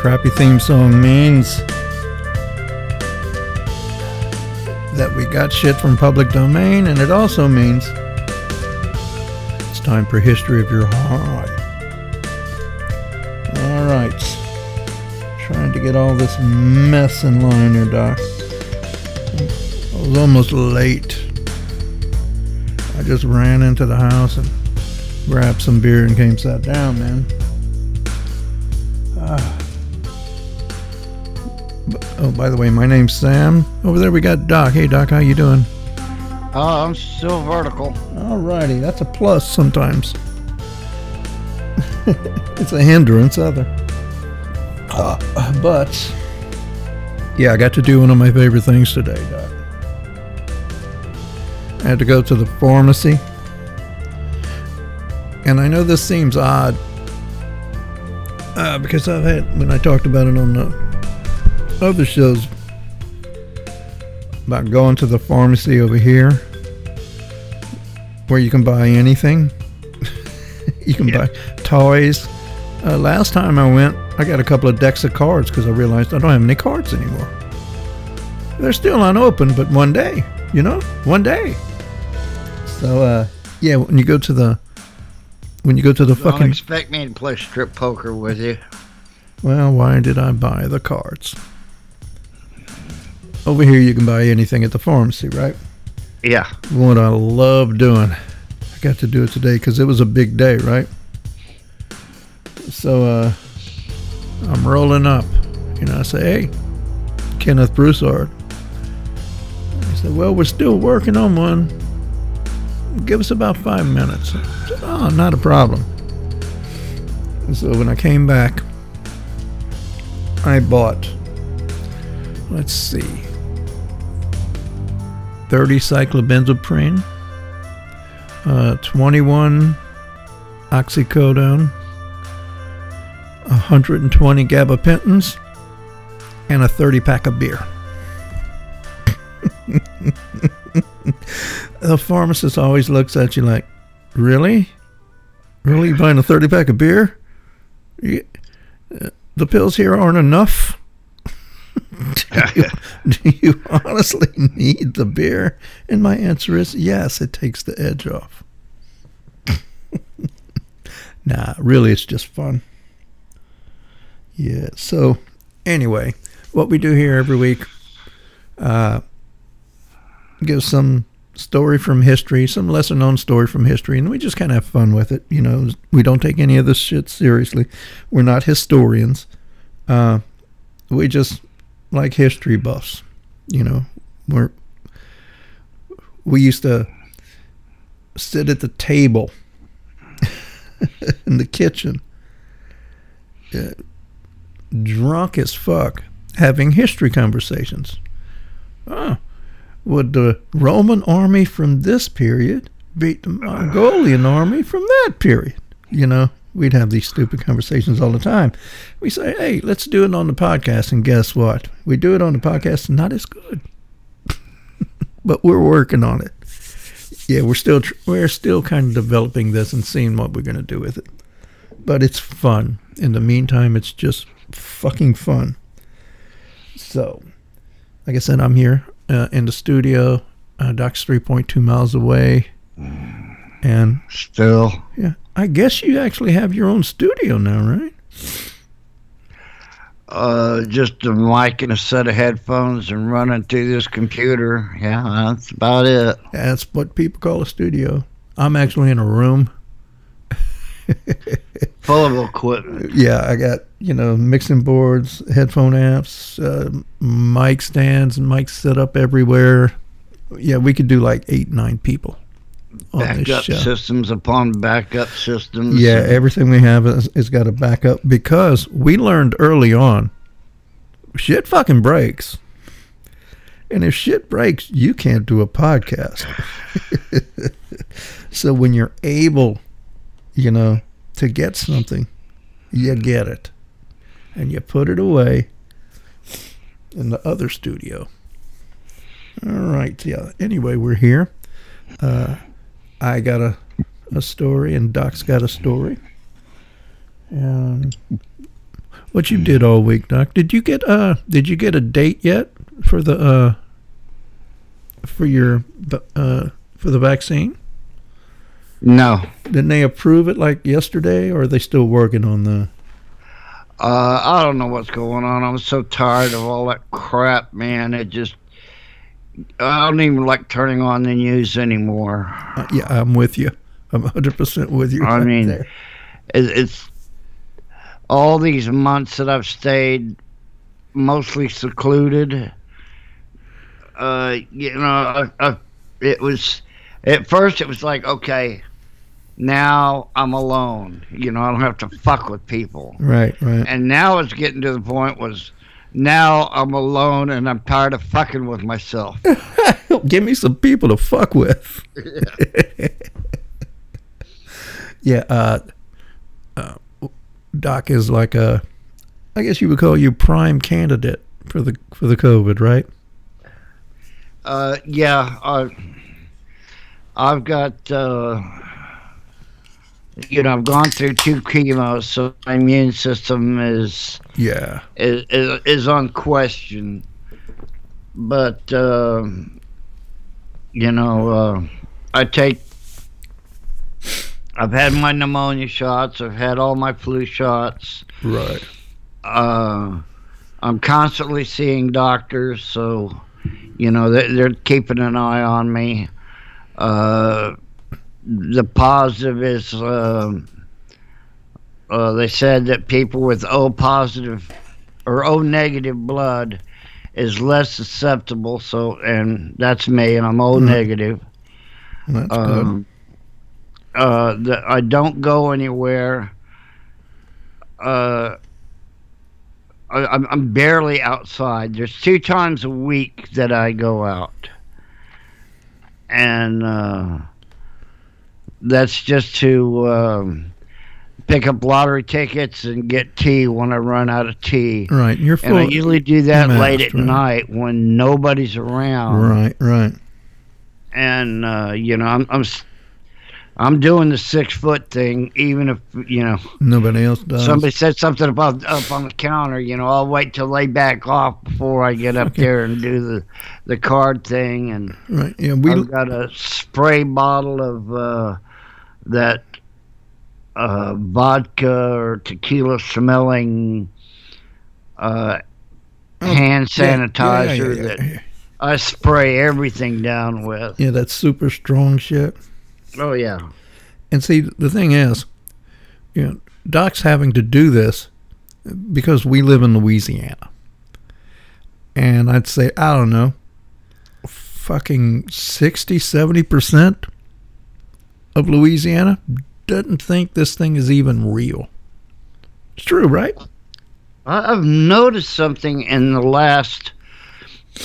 crappy theme song means that we got shit from public domain, and it also means it's time for history of your heart. All right, trying to get all this mess in line here, Doc. I was almost late. I just ran into the house and grabbed some beer and came sat down, man. Oh, by the way, my name's Sam. Over there we got Doc. Hey, Doc, how you doing? Oh, I'm still vertical. Alrighty, that's a plus sometimes. it's a hindrance, other. Uh, but yeah, I got to do one of my favorite things today, Doc. I had to go to the pharmacy, and I know this seems odd uh, because I've had when I talked about it on the other shows about going to the pharmacy over here where you can buy anything. you can Yeah. buy toys. Uh, last time I went, I got a couple of decks of cards because I realized I don't have any cards anymore. They're still unopened, but one day, you know, one day. So, uh, yeah, when you go to the when you go to the Don't fucking expect me to play strip poker with you. well, why did I buy the cards? Over here, you can buy anything at the pharmacy, right? Yeah. What I love doing. I got to do it today because it was a big day, right? So uh, I'm rolling up. You know, I say, hey, Kenneth Broussard. He said, well, we're still working on one. Give us about five minutes. I said, oh, not a problem. And so when I came back, I bought, let's see, 30 cyclobenzaprine, uh, 21 oxycodone, 120 gabapentins, and a 30 pack of beer. the pharmacist always looks at you like, really? Really? You buying a 30 pack of beer? You- uh, the pills here aren't enough? Do, you, do you honestly need the beer? And my answer is yes, it takes the edge off. nah, really, it's just fun. Yeah, so anyway, what we do here every week, uh, give some story from history, some lesser known story from history, and we just kind of have fun with it. You know, we don't take any of this shit seriously. We're not historians. Uh, we just like history buffs. You know, we're we used to sit at the table in the kitchen, uh, drunk as fuck, having history conversations. Oh, would the Roman army from this period beat the Mongolian army from that period? You know, we'd have these stupid conversations all the time. We say, hey, let's do it on the podcast. And guess what? We do it on the podcast, and not as good. but we're working on it. Yeah, we're still we're still kind of developing this and seeing what we're going to do with it. But it's fun. In the meantime, it's just fucking fun. So, like I said, I'm here uh, in the studio. Uh, Doc's 3.2 miles away. And Still. yeah, I guess you actually have your own studio now, right? Uh, just a mic and a set of headphones and running through this computer. Yeah, that's about it. That's what people call a studio. I'm actually in a room. Full of equipment. Yeah, I got you know mixing boards, headphone amps, uh, mic stands, and mics set up everywhere. Yeah, we could do like eight, nine people Backup systems upon backup systems. Yeah, everything we have is, is got a backup because we learned early on shit fucking breaks. And if shit breaks, you can't do a podcast. so when you're able, you know, to get something, you get it. And you put it away in the other studio. All right. Yeah. Anyway, we're here. Uh, I got a, a story, and Doc's got a story. And what you did all week, Doc? Did you get uh? Did you get a date yet for the uh? For your uh for the vaccine? No. Didn't they approve it like yesterday, or are they still working on the? Uh, I don't know what's going on. I'm so tired of all that crap, man. It just I don't even like turning on the news anymore. Uh, yeah, I'm with you. I'm 100% with you. I right mean, there. it, it's all these months that I've stayed mostly secluded. Uh, you know, I, I, it was at first it was like okay, now I'm alone. You know, I don't have to fuck with people. right, right. And now it's getting to the point was now I'm alone and I'm tired of fucking with myself. Give me some people to fuck with. yeah, uh, uh, Doc is like a, I guess you would call you prime candidate for the for the COVID, right? Uh, yeah, uh, I've got, uh, you know, I've gone through two chemos, so my immune system is Yeah, is is, is on question. But um you know, uh, I take. I've had my pneumonia shots. I've had all my flu shots. right. Uh, I'm constantly seeing doctors, so you know they're, they're keeping an eye on me. Uh, the positive is um uh, they said that people with O positive or O negative blood is less susceptible. So, and that's me, and I'm O Mhm. negative. That's good. Um, uh, the, I don't go anywhere. Uh, I, I'm, I'm barely outside. There's two times a week that I go out, and uh, that's just to um, pick up lottery tickets and get tea when I run out of tea. Right, you're And I usually do that masked, late at right. night when nobody's around Right, right. and uh, you know I'm I'm I'm doing the six foot thing, even if you know Nobody else does. somebody said something about up on the counter. You know, I'll wait till they back off before I get up Okay. there and do the the card thing. And right. Yeah, we. I've got a spray bottle of uh, that uh, vodka or tequila smelling uh, Oh, hand yeah, yeah, sanitizer yeah, yeah, that. I spray everything down with. Yeah, that's super strong shit. Oh yeah. And see, the thing is, you know, Doc's having to do this because we live in Louisiana. And I'd say, I don't know, fucking 60, 70% of Louisiana doesn't think this thing is even real. It's true, right? I've noticed something in the last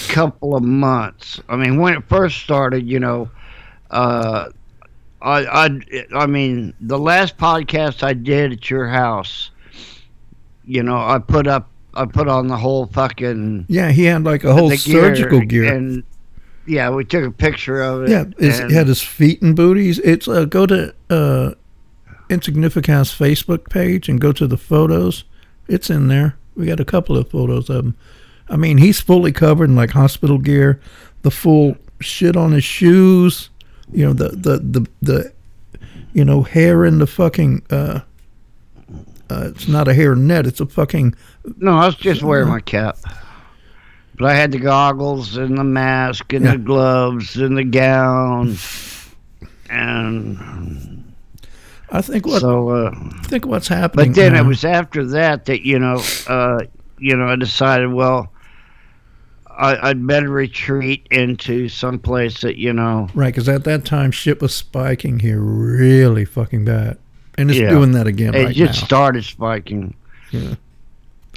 couple of months. I mean, when it first started, you know, uh, I, I, I mean, the last podcast I did at your house, you know, I put up, I put on the whole fucking Yeah, he had like a whole surgical gear. and yeah, we took a picture of it. Yeah, his, he had his feet and booties. It's uh, go to uh, Insignificant's Facebook page and go to the photos. It's in there. We got a couple of photos of him. I mean, he's fully covered in like hospital gear, the full shit on his shoes. You know the the the the you know hair in the fucking. Uh, uh, it's not a hair net. It's a fucking No, I was just wearing my cap. But I had the goggles and the mask and Yeah. the gloves and the gown. And I think what so, uh, I think what's happening. but then now- it was after that that, you know, uh, you know, I decided, well, I, I'd better retreat into some place that, you know, Right, because at that time shit was spiking here really fucking bad, and it's Yeah. doing that again it right just now. started spiking. Yeah.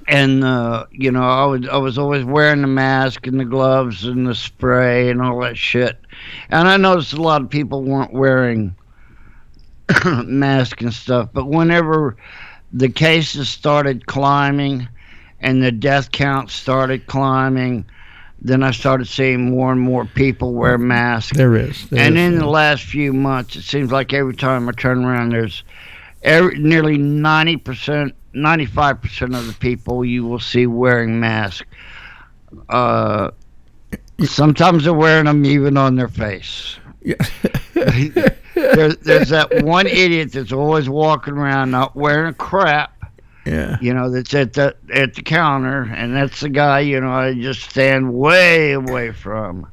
And uh, you know, I was I was always wearing the mask and the gloves and the spray and all that shit. And I noticed a lot of people weren't wearing masks and stuff. But whenever the cases started climbing and the death count started climbing, then I started seeing more and more people wear masks. There is. There and is, in yeah. the last few months, it seems like every time I turn around, there's every, nearly 90%, 95% of the people you will see wearing masks. Uh, sometimes they're wearing them even on their face. Yeah. There's, there's that one idiot that's always walking around not wearing a crap yeah. you know, that's at the at the counter, and that's the guy, you know, I just stand way away from.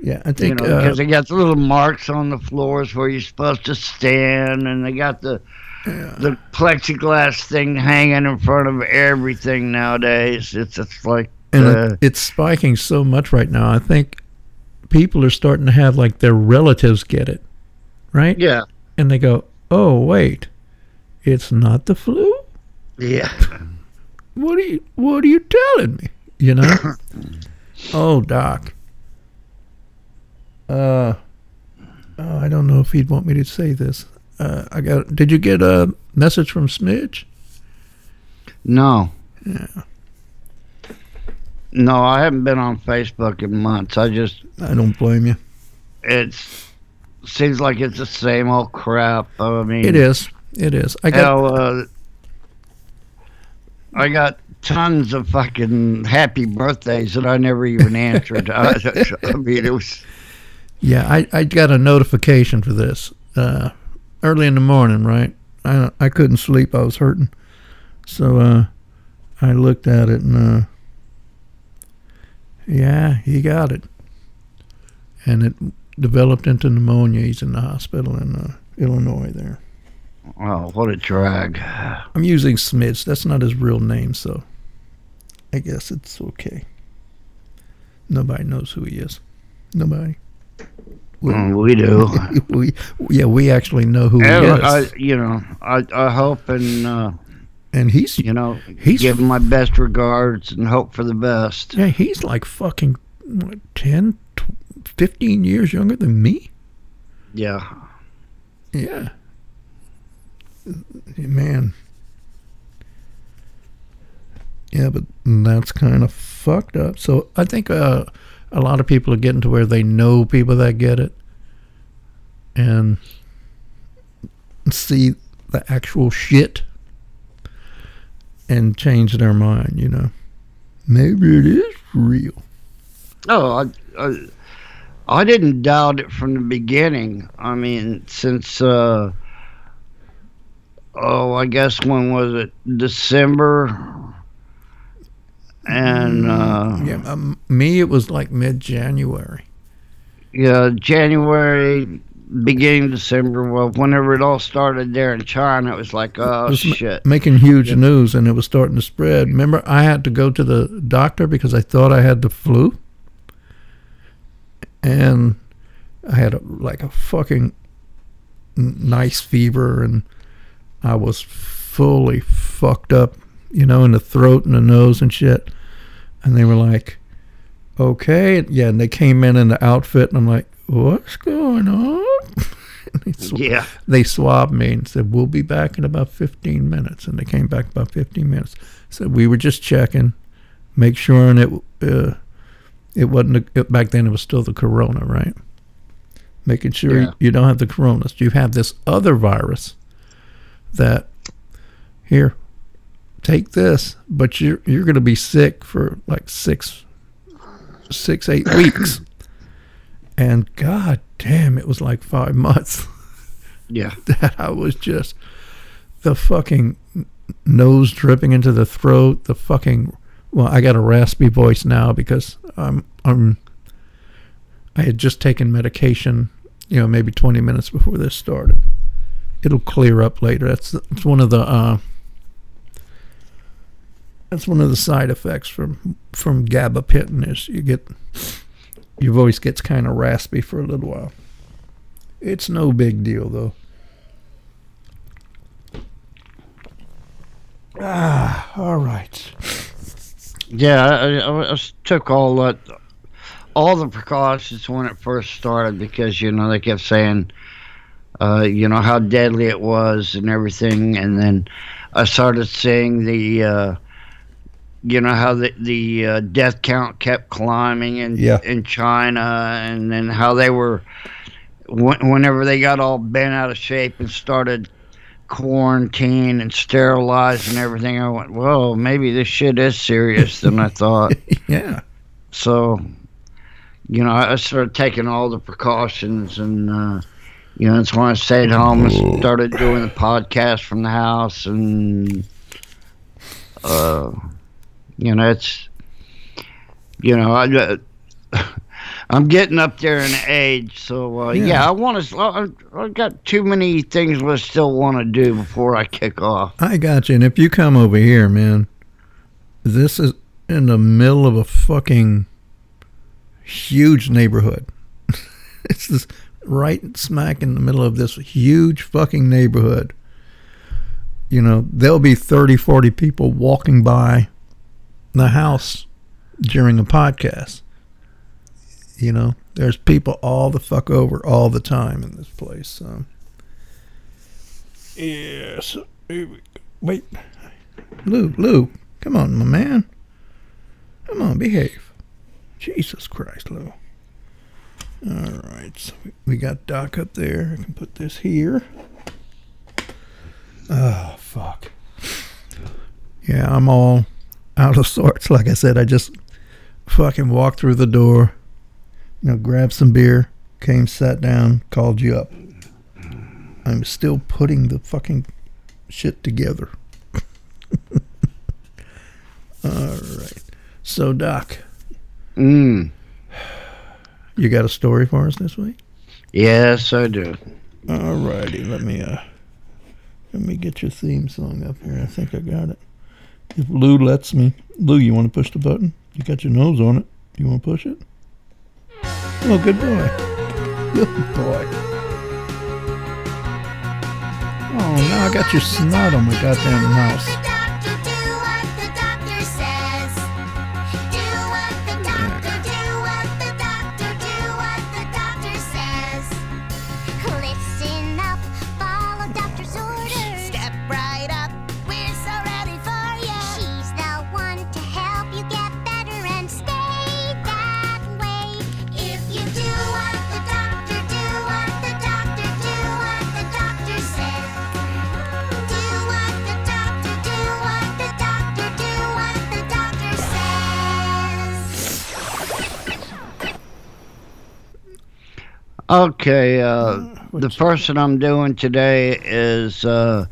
Yeah. I think. You know, uh, because they got the little marks on the floors where you're supposed to stand, and they got the the plexiglass thing hanging in front of everything nowadays. It's it's like and uh, it's spiking so much right now. I think people are starting to have like their relatives get it, right? yeah, And they go, "Oh, wait, it's not the flu. yeah, What are you? What are you telling me? You know? oh, doc. Uh, oh, I don't know if he'd want me to say this. Uh, I got. Did you get a message from Smidge? no. Yeah. No, I haven't been on Facebook in months. I just I don't blame you. it's seems like it's the same old crap. I mean, It is. It is. I got. Hell, uh, I got tons of fucking happy birthdays that I never even answered. I, I mean, it was Yeah, I, I got a notification for this uh, early in the morning, right? I I couldn't sleep. I was hurting. So uh, I looked at it and, uh, yeah, he got it. And it developed into pneumonia. He's in the hospital in uh, Illinois there. oh, what a drag. I'm using Smidge. That's not his real name, so I guess it's okay. Nobody knows who he is. Nobody. We- Mm, we do. we yeah we actually know who he is, I, you know, I, I hope and uh, and he's you know, He's- give my best regards and hope for the best. yeah he's like fucking what, 10, 15 years younger than me. Yeah, Yeah, man. Yeah, but that's kind of fucked up. So I think uh, a lot of people are getting to where they know people that get it, and see the actual shit, and change their mind. You know, maybe it is real. Oh, I, I, I didn't doubt it from the beginning. I mean, since uh, oh, I guess when was it? December. And uh, Yeah, um, me it was like mid January. yeah, January, beginning December. Well, whenever it all started there in China, it was like, oh was ma- shit. making huge news and it was starting to spread. Remember, I had to go to the doctor because I thought I had the flu, and I had a, like a fucking nice fever, and I was fully fucked up, you know, in the throat and the nose and shit. And they were like, "Okay, yeah," and they came in in the outfit, and I'm like, "What's going on?" And they sw- Yeah, they swabbed me and said, We'll be back in about 15 minutes. And they came back about 15 minutes. Said, We were just checking, make sure and it, uh, it wasn't, a, it, back then it was still the corona, right? Making sure Yeah. you, you don't have the corona. You have this other virus that, here, take this, but you're, you're going to be sick for like six, six, eight weeks. And god damn, it was like five months yeah, that I was just the fucking nose dripping into the throat, the fucking well, I got a raspy voice now because I'm I'm I had just taken medication, you know, maybe 20 minutes before this started. It'll clear up later. That's that's one of the uh that's one of the side effects from from gabapentin is you get your voice gets kind of raspy for a little while. It's no big deal though. Ah, all right. yeah. I, I, took all that, all the precautions when it first started because you know they kept saying, uh, you know how deadly it was and everything, and then I started seeing the uh, you know how the the uh, death count kept climbing in Yeah. in China, and then how they were wh- whenever they got all bent out of shape and started quarantine and sterilizing everything. I went, whoa, maybe this shit is serious than I thought. Yeah. So, you know, I started taking all the precautions, and uh, you know, that's when I stayed home and started doing the podcast from the house, and uh, you know, it's you know, I. Uh, I'm getting up there in age, so uh, yeah. Yeah. I want to. I, I got too many things I still want to do before I kick off. I got you. And if you come over here, man, this is in the middle of a fucking huge neighborhood. it's this right smack in the middle of this huge fucking neighborhood. You know, there'll be 30, 40 people walking by the house during a podcast. You know, there's people all the fuck over all the time in this place. So. Yes. Here we go. Wait. Lou, Lou, come on, my man. Come on, behave. Jesus Christ, Lou. All right, so we- we got Doc up there. I can put this here. Oh, fuck. Yeah, I'm all out of sorts. Like I said, I just fucking walked through the door, you know, grabbed some beer, came, sat down, called you up. I'm still putting the fucking shit together. All right. So, Doc, Mm. you got a story for us this week? Yes, I do. All righty. Let me uh, let me get your theme song up here. I think I got it. If Lou lets me, Lou, you want to push the button? You got your nose on it. You want to push it? Oh, good boy. Good boy. Oh, now I got your snot on my goddamn mouse. Okay, uh, the person I'm doing today is uh,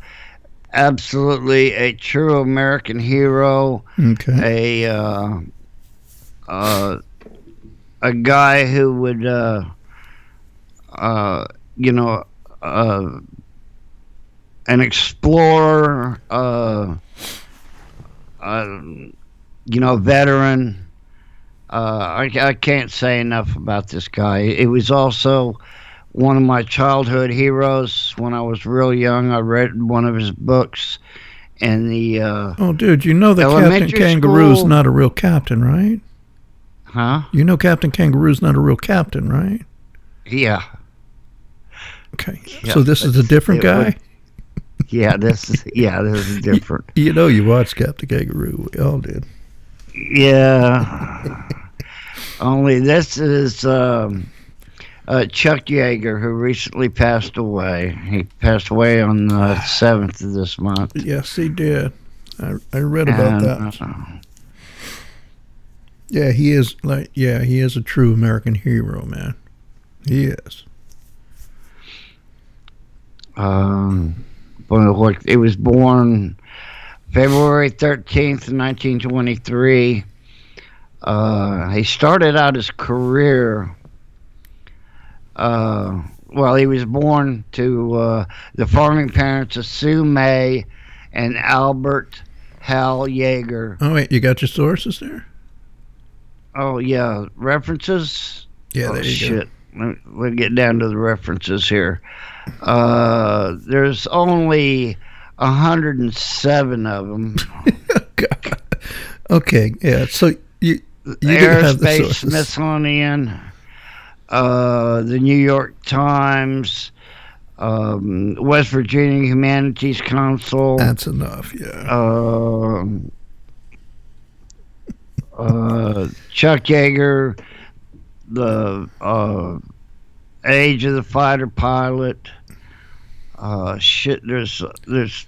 absolutely a true American hero, Okay. a uh, uh, a guy who would, uh, uh, you know, uh, an explorer, uh, uh, you know, veteran. Uh, I, I can't say enough about this guy. It was also one of my childhood heroes when I was real young. I read one of his books, and the uh, Oh, dude, you know that Captain Kangaroo's school- not a real captain, right? huh? You know Captain Kangaroo's not a real captain, right? Yeah, Okay. Yeah, so this is a different guy? would- yeah. This is yeah. This is different. You know you watched Captain Kangaroo. We all did. Yeah. Only this is um, uh, Chuck Yeager, who recently passed away. He passed away on the seventh of this month. Yes, he did. I, I read about And, that. uh, Yeah, he is like yeah, he is a true American hero, man. He is. Um, well, what it was born February thirteenth, nineteen twenty-three. Uh, he started out his career. Uh, well, he was born to uh, the farming parents of Sue May and Albert Hal Yeager. Oh wait, you got your sources there? Oh yeah, references. Yeah, oh, there you shit. Let, let me get down to the references here. Uh, there's only 107 of them. God. Okay, yeah. So you you didn't have the Aerospace. Smithsonian, uh, the New York Times, um, West Virginia Humanities Council, That's enough. Yeah. um, uh, Chuck Yeager, the uh, Age of the Fighter Pilot. Uh, shit, there's there's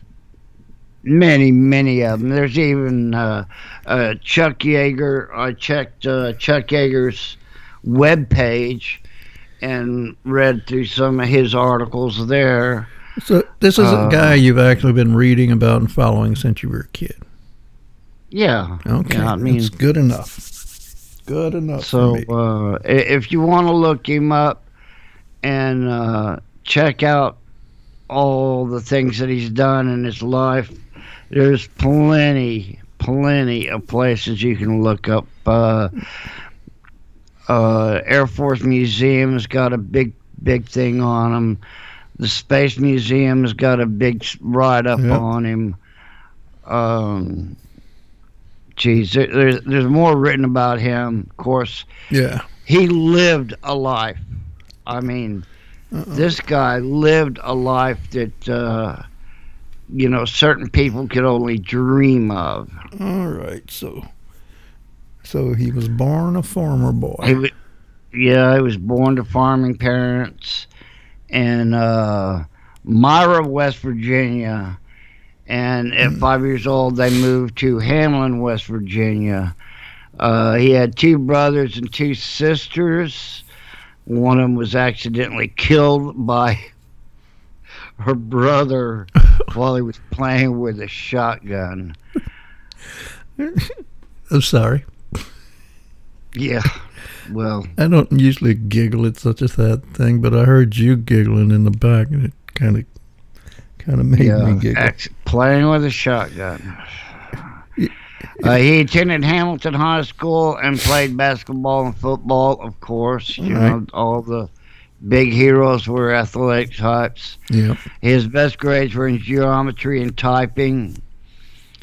many many of them. There's even uh, uh, Chuck Yeager. I checked uh, Chuck Yeager's web page and read through some of his articles there. So this is a Uh, guy you've actually been reading about and following since you were a kid. Yeah. Okay, Yeah, I mean, that's good enough. Good enough. So uh, if you want to look him up and uh, check out all the things that he's done in his life, there's plenty, plenty of places you can look up. Uh, uh, Air Force Museum's got a big, big thing on him. The Space Museum's got a big write up Yep. on him. Um, geez, there, there's there's more written about him. Of course, yeah. he lived a life. I mean, Uh-uh. this guy lived a life that uh, you know certain people could only dream of. All right. So, so he was born a farmer boy. He wa yeah, he was born to farming parents in uh, Myra, West Virginia. And at five years old, they moved to Hamlin, West Virginia. Uh, he had two brothers and two sisters. One of them was accidentally killed by her brother while he was playing with a shotgun. I'm sorry. Yeah, well, I don't usually giggle at such a sad thing, but I heard you giggling in the back, and it kind of, kind of made me giggle. playing with a shotgun. Uh, he attended Hamilton High School and played basketball and football, of course. You know, all the big heroes were athletic types. Yeah. His best grades were in geometry and typing.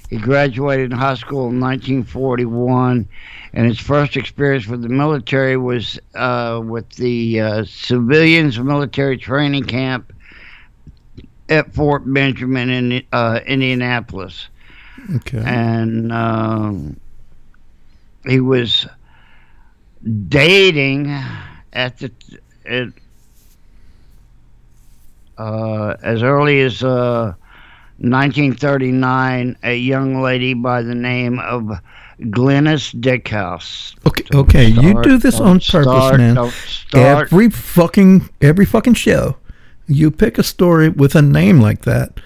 He graduated in high school in 1941, and his first experience with the military was uh, with the uh, civilians military training camp at Fort Benjamin in uh, Indianapolis Okay. and um, he was dating at the at, uh, as early as uh, 1939 a young lady by the name of Glennis Dickhouse. Okay. Okay. You do this on purpose, start, man. Start. Every fucking every fucking show, you pick a story with a name like that.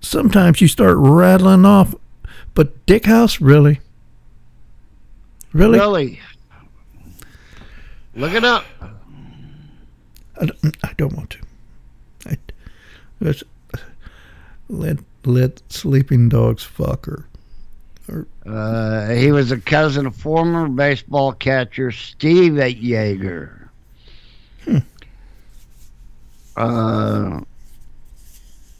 Sometimes you start rattling off, but Dickhouse really, really, really. Look it up. I, don't, I don't want to. Let let sleeping dogs fuck her. Uh, he was a cousin of former baseball catcher Steve Yeager. Uh,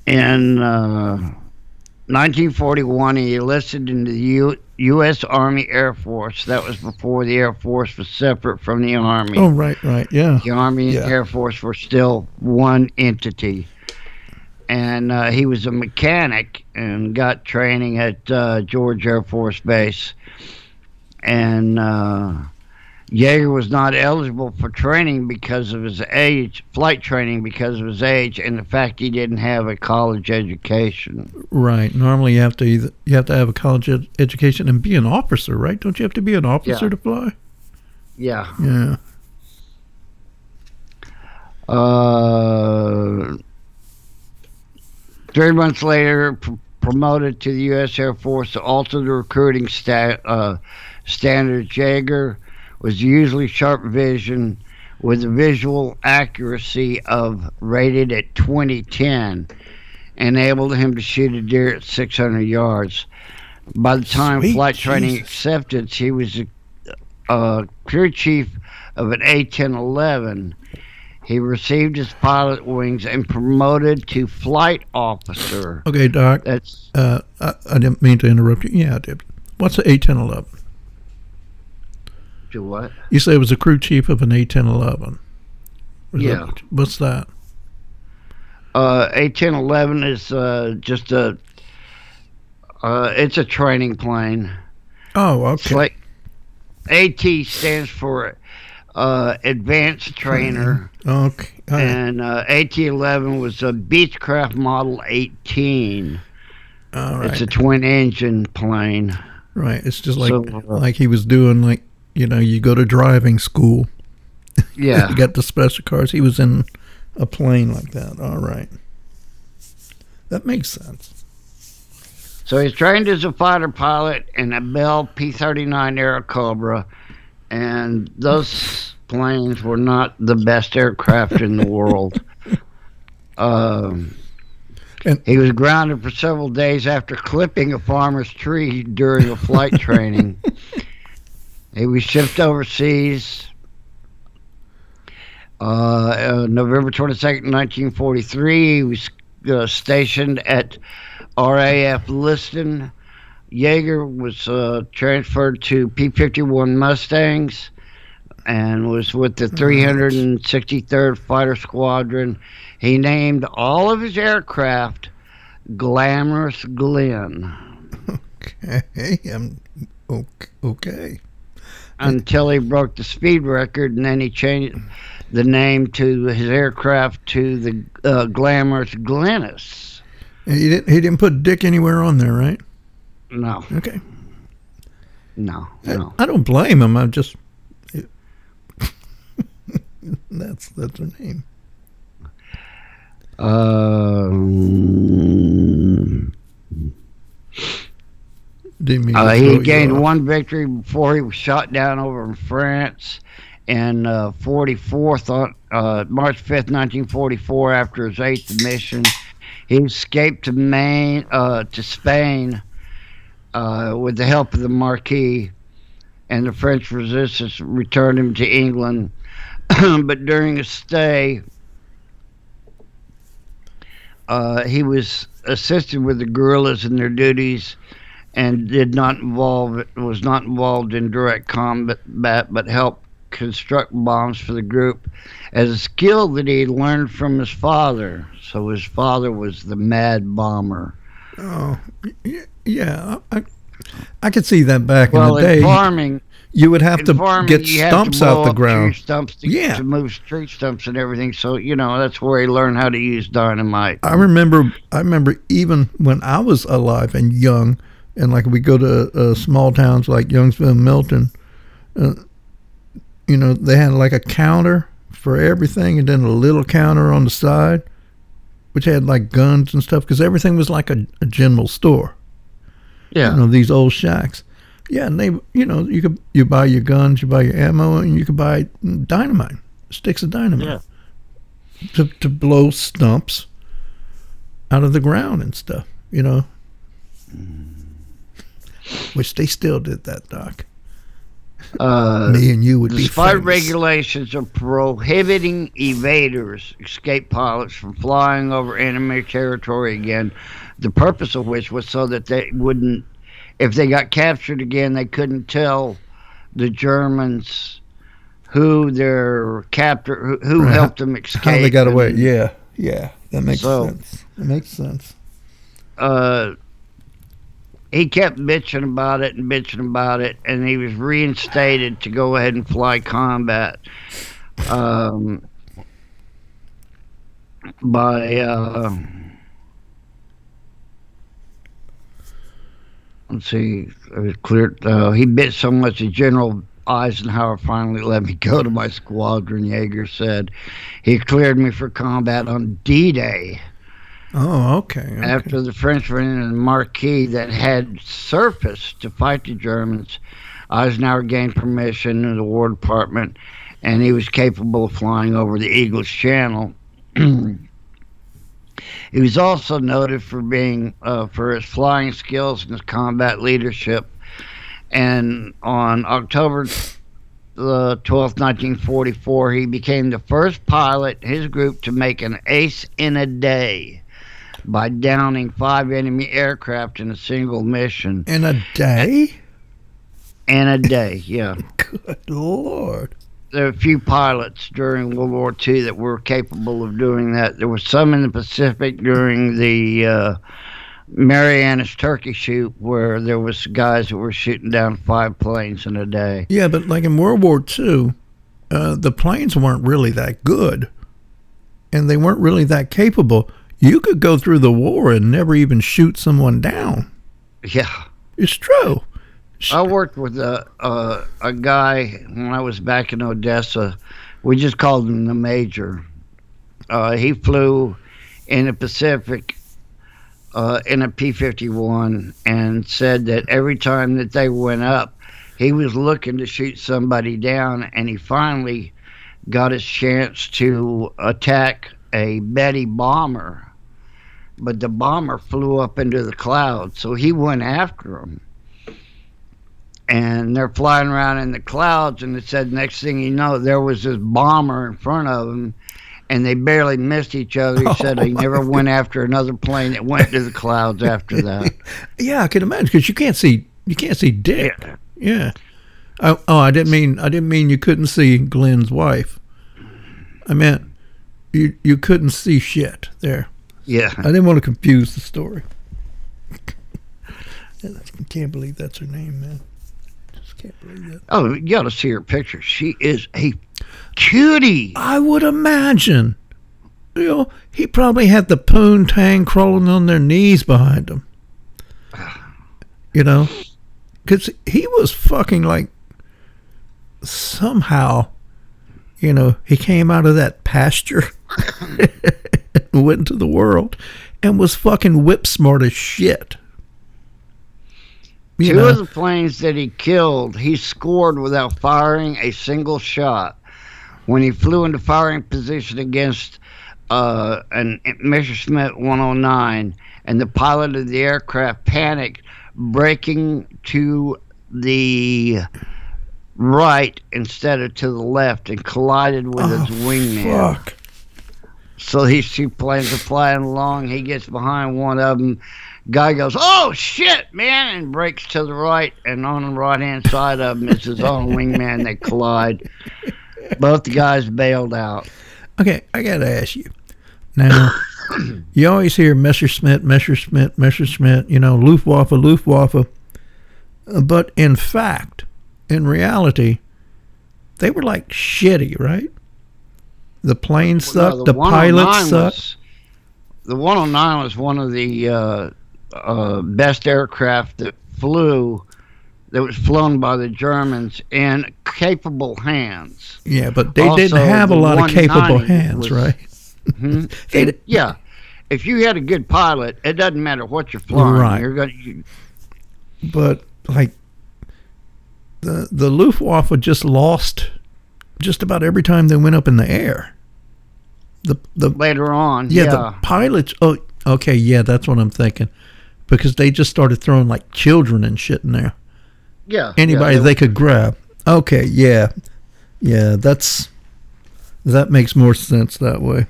in uh, 1941, he enlisted in the U- U.S. Army Air Force. That was before the Air Force was separate from the Army. Oh right, right, yeah. The Army Yeah. and Air Force were still one entity. And uh, he was a mechanic and got training at uh, George Air Force Base. And uh, Yeager was not eligible for training because of his age, flight training because of his age, and the fact he didn't have a college education. Right. Normally, you have to either you have to have a college ed- education and be an officer, right? Don't you have to be an officer Yeah. to fly? Yeah. Yeah. Uh, three months later, pr- promoted to the U.S. Air Force to alter the recruiting sta- uh, standard. Yeager was usually sharp vision with a visual accuracy of rated at 2010, enabled him to shoot a deer at 600 yards. By the time Sweet flight training acceptance, he was a, a crew chief of an AT-11. He received his pilot wings and promoted to flight officer. Okay, Doc. That's Uh, I, I didn't mean to interrupt you. Yeah, I did. What's an AT-11? to what? You say it was a crew chief of an AT-11. Yeah. that- what's that? Uh, AT-11 is uh, just a. Uh, it's a training plane. Oh, It's okay. like AT stands for uh, Advanced Trainer, Okay. all right. and uh, AT11 was a Beechcraft Model 18. All right. It's a twin engine plane. right. It's just like So, uh, like he was doing like you know you go to driving school. Yeah. you got the special cars. He was in a plane like that. All right. That makes sense. So he's trained as a fighter pilot in a Bell P-39 Airacobra, and those planes were not the best aircraft in the world. Um, And- he was grounded for several days after clipping a farmer's tree during a flight training. He was shipped overseas. Uh, uh, November 22nd, 1943, he was uh, stationed at RAF Leiston. Yeager was uh, transferred to P 51 Mustangs and was with the 363rd Fighter Squadron. He named all of his aircraft Glamorous Glen Okay. I'm okay. okay. until he broke the speed record, and then he changed the name to his aircraft to the uh, Glamorous Glennis. He didn't. He didn't put Dick anywhere on there, right? No, Okay. no, I- no. I, don't blame him. I'm just. that's that's her name. Um, Uh, he gained one victory before he was shot down over in France in uh, 44th on uh, March 5th, 1944. After his eighth mission, he escaped to Maine uh, to Spain uh, with the help of the Marquis, and the French resistance returned him to England. but during his stay, uh, he was assisted with the guerrillas in their duties and did not involve was not involved in direct combat but helped construct bombs for the group as a skill that he learned from his father so his father was the mad bomber Oh, yeah. I, I could see that back well in the day. farming you would have to farming, get to stumps blow out the ground. stumps to, Yeah. to move tree stumps and everything so you know that's where he learned how to use dynamite I remember. I remember even when I was alive and young, and like we go to uh, small towns like Youngsville, Milton. Uh, you know, they had like a counter for everything, and then a little counter on the side, which had like guns and stuff, because everything was like a, a general store. yeah You know, these old shacks. Yeah, and they, you know, you could you buy your guns, you buy your ammo, and you could buy dynamite, sticks of dynamite, Yeah. to to blow stumps out of the ground and stuff. You know, mm. which they still did that, Doc. Uh, Me and you would be Despite famous. regulations of prohibiting evaders, escape pilots from flying over enemy territory again, the purpose of which was so that they wouldn't, if they got captured again, they couldn't tell the Germans who their captor, who, who Right. helped them escape. How they got away? and, Yeah, yeah, that makes So- sense. That makes sense. Uh, he kept bitching about it and bitching about it, and he was reinstated to go ahead and fly combat. Um, by uh, let's see, it was clear. Uh, he bit so much that General Eisenhower finally let me go to my squadron. Yeager said he cleared me for combat on D-Day Oh, okay. okay. after the Frenchman and Marquis that had surfaced to fight the Germans, Eisenhower gained permission in the War Department, and he was capable of flying over the English Channel. he was also noted for being uh, for his flying skills and his combat leadership. And on October the 12th, 1944, he became the first pilot in his group to make an ace in a day by downing five enemy aircraft in a single mission In a day? in a day. Yeah, Good lord. there were a few pilots during World War II that were capable of doing that. There were some in the Pacific during the uh, Marianas turkey shoot where there was guys that were shooting down five planes in a day. Yeah, but like in World War II, uh, the planes weren't really that good, and they weren't really that capable. You could go through the war and never even shoot someone down. Yeah. It's true. I worked with a, a a guy when I was back in Odessa. We just called him the Major. Uh, he flew in the Pacific uh, in a P fifty one and said that every time that they went up, he was looking to shoot somebody down, and he finally got his chance to attack a Betty bomber. But the bomber flew up into the clouds, so he went after him and they're flying around in the clouds. And it said, next thing you know, there was this bomber in front of them, and they barely missed each other. He said he oh never went after another plane that went to the clouds after that. Yeah, I can imagine because you can't see you can't see dick. Yeah. Yeah. Oh, oh, I didn't mean I didn't mean you couldn't see Glenn's wife. I meant you you couldn't see shit there. Yeah. I didn't want to confuse the story. I can't believe that's her name, man. Just can't believe that. Oh, you got to see her picture. She is a cutie. I would imagine. You know, he probably had the poontang crawling on their knees behind him. You know, because he was fucking like somehow, you know, he came out of that pasture and went into the world and was fucking whip smart as shit. You Two know, of the planes that he killed, he scored without firing a single shot. When he flew into firing position against uh, an Messerschmitt 109, and the pilot of the aircraft panicked, braking to the right instead of to the left, and collided with oh, his wingman. fuck. So these two planes are flying along. He gets behind one of them. Guy goes, "Oh shit, man!" and breaks to the right. And on the right hand side of him is his own wingman. They collide. Both the guys bailed out. Okay, I gotta ask you. Now, you always hear Messerschmitt, Messerschmitt, Messerschmitt, you know, Luftwaffe, Luftwaffe. But in fact, in reality, they were like shitty, right? The plane sucked, No, the, pilot 109 sucked. was- the 109 was one of the uh, uh, best aircraft that flew. That was flown by the Germans in capable hands. Yeah, but they didn't Also, have a lot of capable hands, was- right? hmm And, yeah, if you had a good pilot, it doesn't matter what you're flying. Right. You're going. You, But like the the Luftwaffe just lost just about every time they went up in the air. The the later on, Yeah, yeah, the pilots. Oh, okay, yeah, that's what I'm thinking, because they just started throwing like children and shit in there. yeah. Anybody yeah, they could grab. Okay, yeah, yeah, that's that makes more sense that way.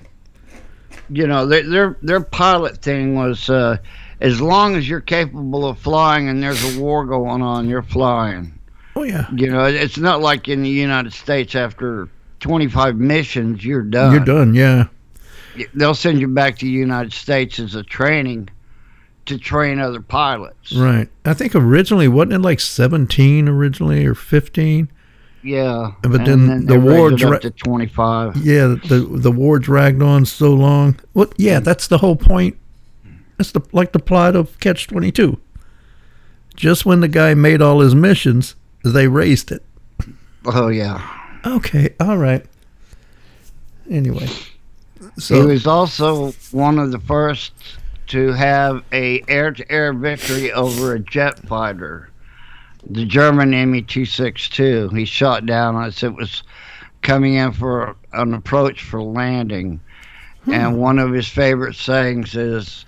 you know, their their their pilot thing was uh, as long as you're capable of flying and there's a war going on, you're flying. Oh yeah, You know, it's not like in the United States after 25 missions, you're done. you're done. Yeah, They'll send you back to the United States as a training to train other pilots. right. I think originally wasn't it like 17 originally or 15? Yeah, But and then the war raised it dra- up to 25. Yeah, the the war dragged on so long. Well, yeah, mm. that's the whole point. That's the like the plot of Catch Twenty Two. Just when the guy made all his missions, they raised it. Oh yeah. Okay, all right. Anyway, So he was also one of the first to have a air-to-air victory over a jet fighter, the German Me-262. He shot down as it was coming in for an approach for landing, hmm. and one of his favorite sayings is,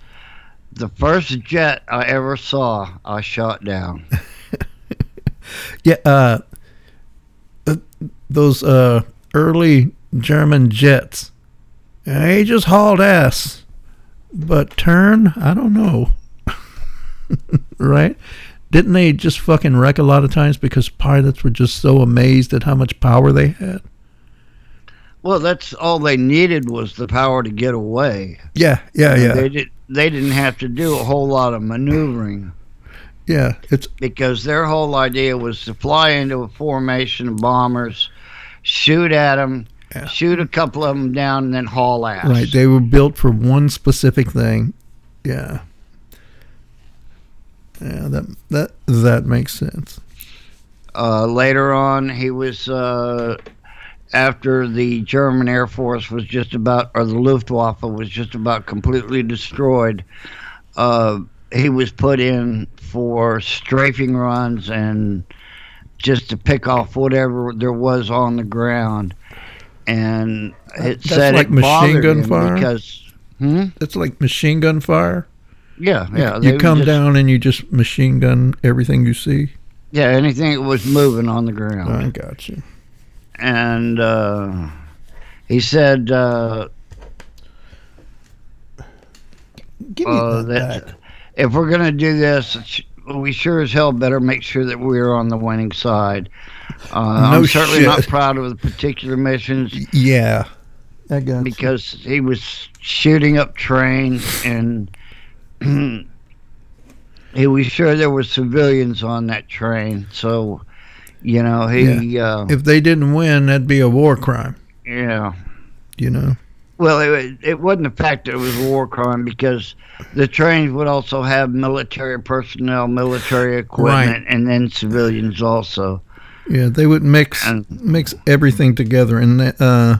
"The first jet I ever saw, I shot down." yeah, uh, uh, those uh early German jets, they just hauled ass, but turn, I don't know. right? Didn't they just fucking wreck a lot of times because pilots were just so amazed at how much power they had? Well, that's all they needed was the power to get away. Yeah, yeah, yeah. They did. they didn't have to do a whole lot of maneuvering Yeah, it's because their whole idea was to fly into a formation of bombers, shoot at them, Yeah. shoot a couple of them down, and then haul ass. right. They were built for one specific thing. Yeah. Yeah, that that that makes sense. Uh, later on, he was uh, after the German Air Force was just about, or the Luftwaffe was just about completely destroyed. Uh, he was put in for strafing runs and just to pick off whatever there was on the ground. And it That's said like it machine gun fire? because, hmm? It's like machine gun fire. yeah, yeah. you come just- down and you just machine gun everything you see. Yeah, anything that was moving on the ground. I got you. and uh, he said uh, Give me uh, that. If we're going to do this, we sure as hell better make sure that we're on the winning side. Uh, No I'm certainly not proud of the particular missions Yeah, I got you. because he was shooting up trains and he was sure there were civilians on that train. So, you know, he, uh, If they didn't win, that'd be a war crime. yeah. You know. Well, it, it wasn't the fact that it was a war crime because the trains would also have military personnel, military equipment, and then civilians also. Yeah, they would mix And- mix everything together, and uh,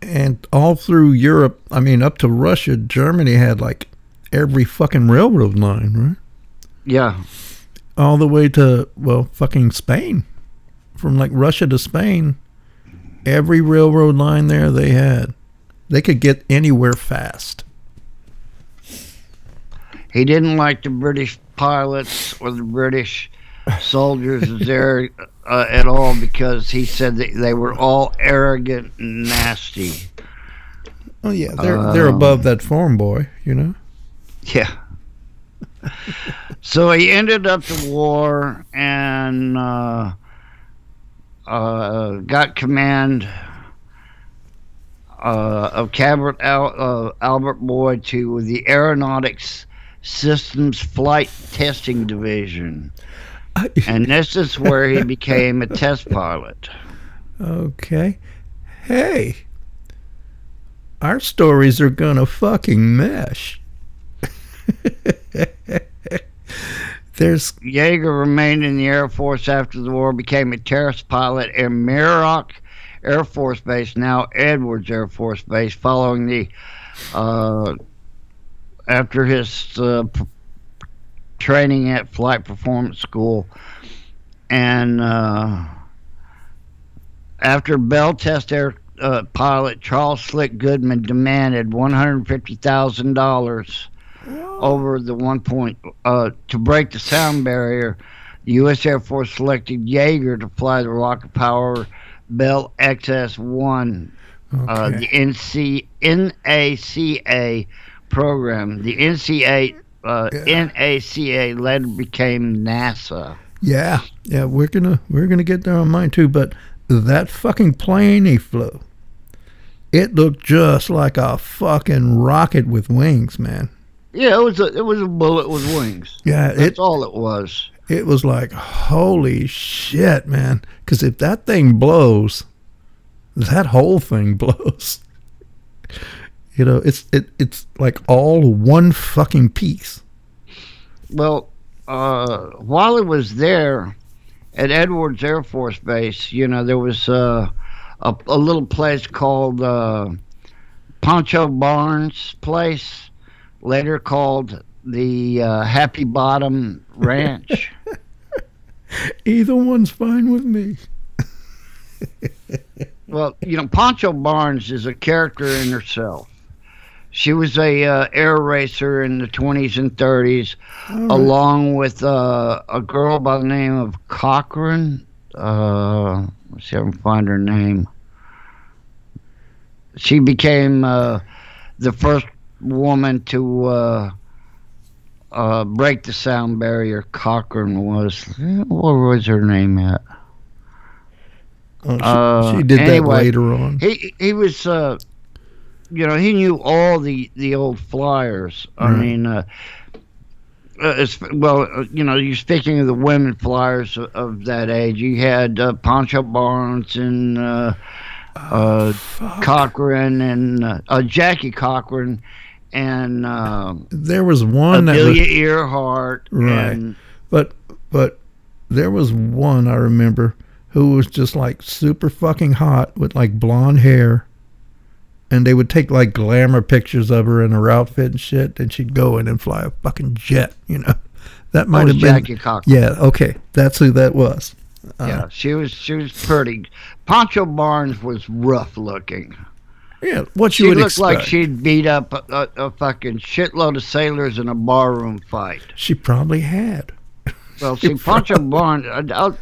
and all through Europe. I mean, up to Russia, Germany had like every fucking railroad line, right? Yeah, All the way to well, fucking Spain, from like Russia to Spain. Every railroad line there they had, they could get anywhere fast. he didn't like the British pilots or the British soldiers there uh, at all because he said that they were all arrogant and nasty. Oh yeah, they're they're Um, above that farm boy, you know. Yeah. so he ended up the war and uh, uh, got command uh, of Cabot Al- uh, Albert Boyd to the Aeronautics Systems Flight Testing Division. And this is where he became a test pilot. Okay. Hey. Our stories are gonna fucking mesh. There's Yeager remained in the Air Force after the war, became a test pilot at Muroc Air Force Base, now Edwards Air Force Base, following the uh, after his uh, p- training at Flight Performance School, and uh, after Bell Test Air uh, pilot Charles Slick Goodlin demanded one hundred fifty thousand dollars over the one point uh, to break the sound barrier. The U.S. Air Force selected Yeager to fly the rocket power Bell XS-1, uh, the NC NACA program. The NCA uh, Yeah. NACA later became NASA. yeah, yeah, we're gonna we're gonna get there on mine too, but that fucking plane he flew. It looked just like a fucking rocket with wings, man. Yeah, it was a it was a bullet with wings. Yeah, That's it all it was. It was like holy shit, man. Because if that thing blows, that whole thing blows. You know, it's it it's like all one fucking piece. Well, uh, while he was there at Edwards Air Force Base, you know, there was uh, a, a little place called uh, Pancho Barnes Place, later called the uh, Happy Bottom Ranch. Either one's fine with me. well, you know, Pancho Barnes is a character in herself. She was a uh, air racer in the 20s and 30s. All right. along with uh, a girl by the name of Cochran. Uh, let's see if I can find her name. She became uh, the first woman to uh, break the sound barrier. Cochran was. What was her name at? Oh, she, uh, she did anyway, that later on. He he was uh, you know, he knew all the the old flyers. I Right. mean, uh, uh, well, uh, you know, you're speaking of the women flyers of, of that age. You had uh, Pancho Barnes and uh, uh, Cochran and uh, uh, Jackie Cochran and uh, There was one that was, Amelia Earhart. Right. And, but but there was one I remember who was just like super fucking hot with like blonde hair. And they would take like glamour pictures of her in her outfit and shit, and she'd go in and fly a fucking jet, you know. That might was have been Jackie Cochran. Yeah, okay. That's who that was. Uh, Yeah, she was she was pretty. Pancho Barnes was rough looking. Yeah, what She you would looked expect. like she'd beat up a, a, a fucking shitload of sailors in a barroom fight. she probably had. Well, see, Pancho Barnes, I,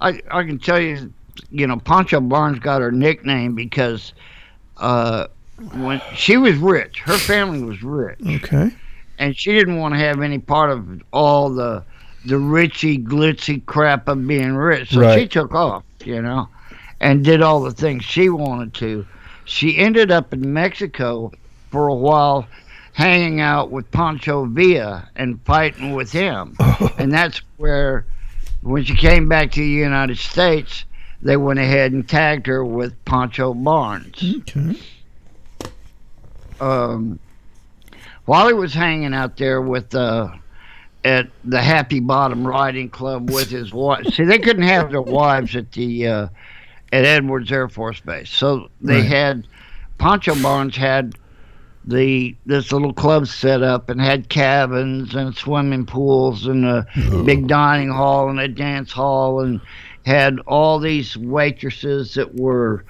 I, I can tell you, you know, Pancho Barnes got her nickname because uh, when she was rich, her family was rich, Okay. and she didn't want to have any part of all the the richy glitzy crap of being rich. So she took off, you know, and did all the things she wanted to. She ended up in Mexico for a while, hanging out with Pancho Villa and fighting with him, and that's where, when she came back to the United States, they went ahead and tagged her with Pancho Barnes Okay. um, while he was hanging out there with uh, at the Happy Bottom Riding Club with his wife. See, they couldn't have their wives at the uh, at Edwards Air Force Base, so they Right. had Pancho Barnes had the this little club set up and had cabins and swimming pools and a oh. big dining hall and a dance hall and had all these waitresses that were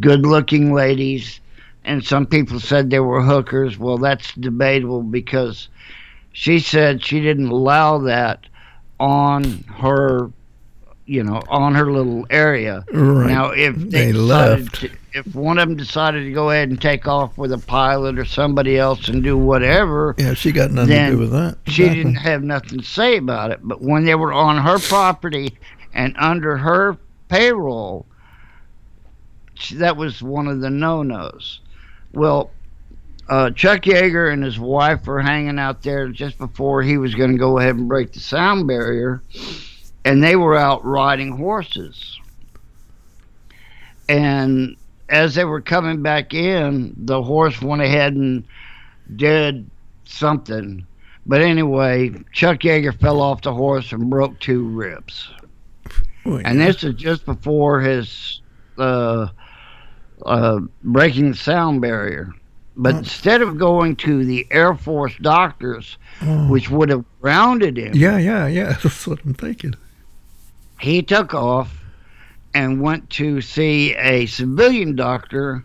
good looking ladies and some people said they were hookers. Well, that's debatable because she said she didn't allow that on her, you know, on her little area. Right. Now, if they, They left. to, if one of them decided to go ahead and take off with a pilot or somebody else and do whatever, Yeah, she got nothing to do with that. she Exactly. didn't have nothing to say about it. But when they were on her property and under her payroll, she- that was one of the no-nos. Well, uh, Chuck Yeager and his wife were hanging out there just before he was going to go ahead and break the sound barrier, and they were out riding horses. And as they were coming back in, the horse went ahead and did something. But anyway, Chuck Yeager fell off the horse and broke two ribs. Oh, And this is just before his uh, uh, breaking the sound barrier. But Oh. instead of going to the Air Force doctors, Oh. which would have grounded him, Yeah, yeah, yeah. That's what I'm thinking. He took off and went to see a civilian doctor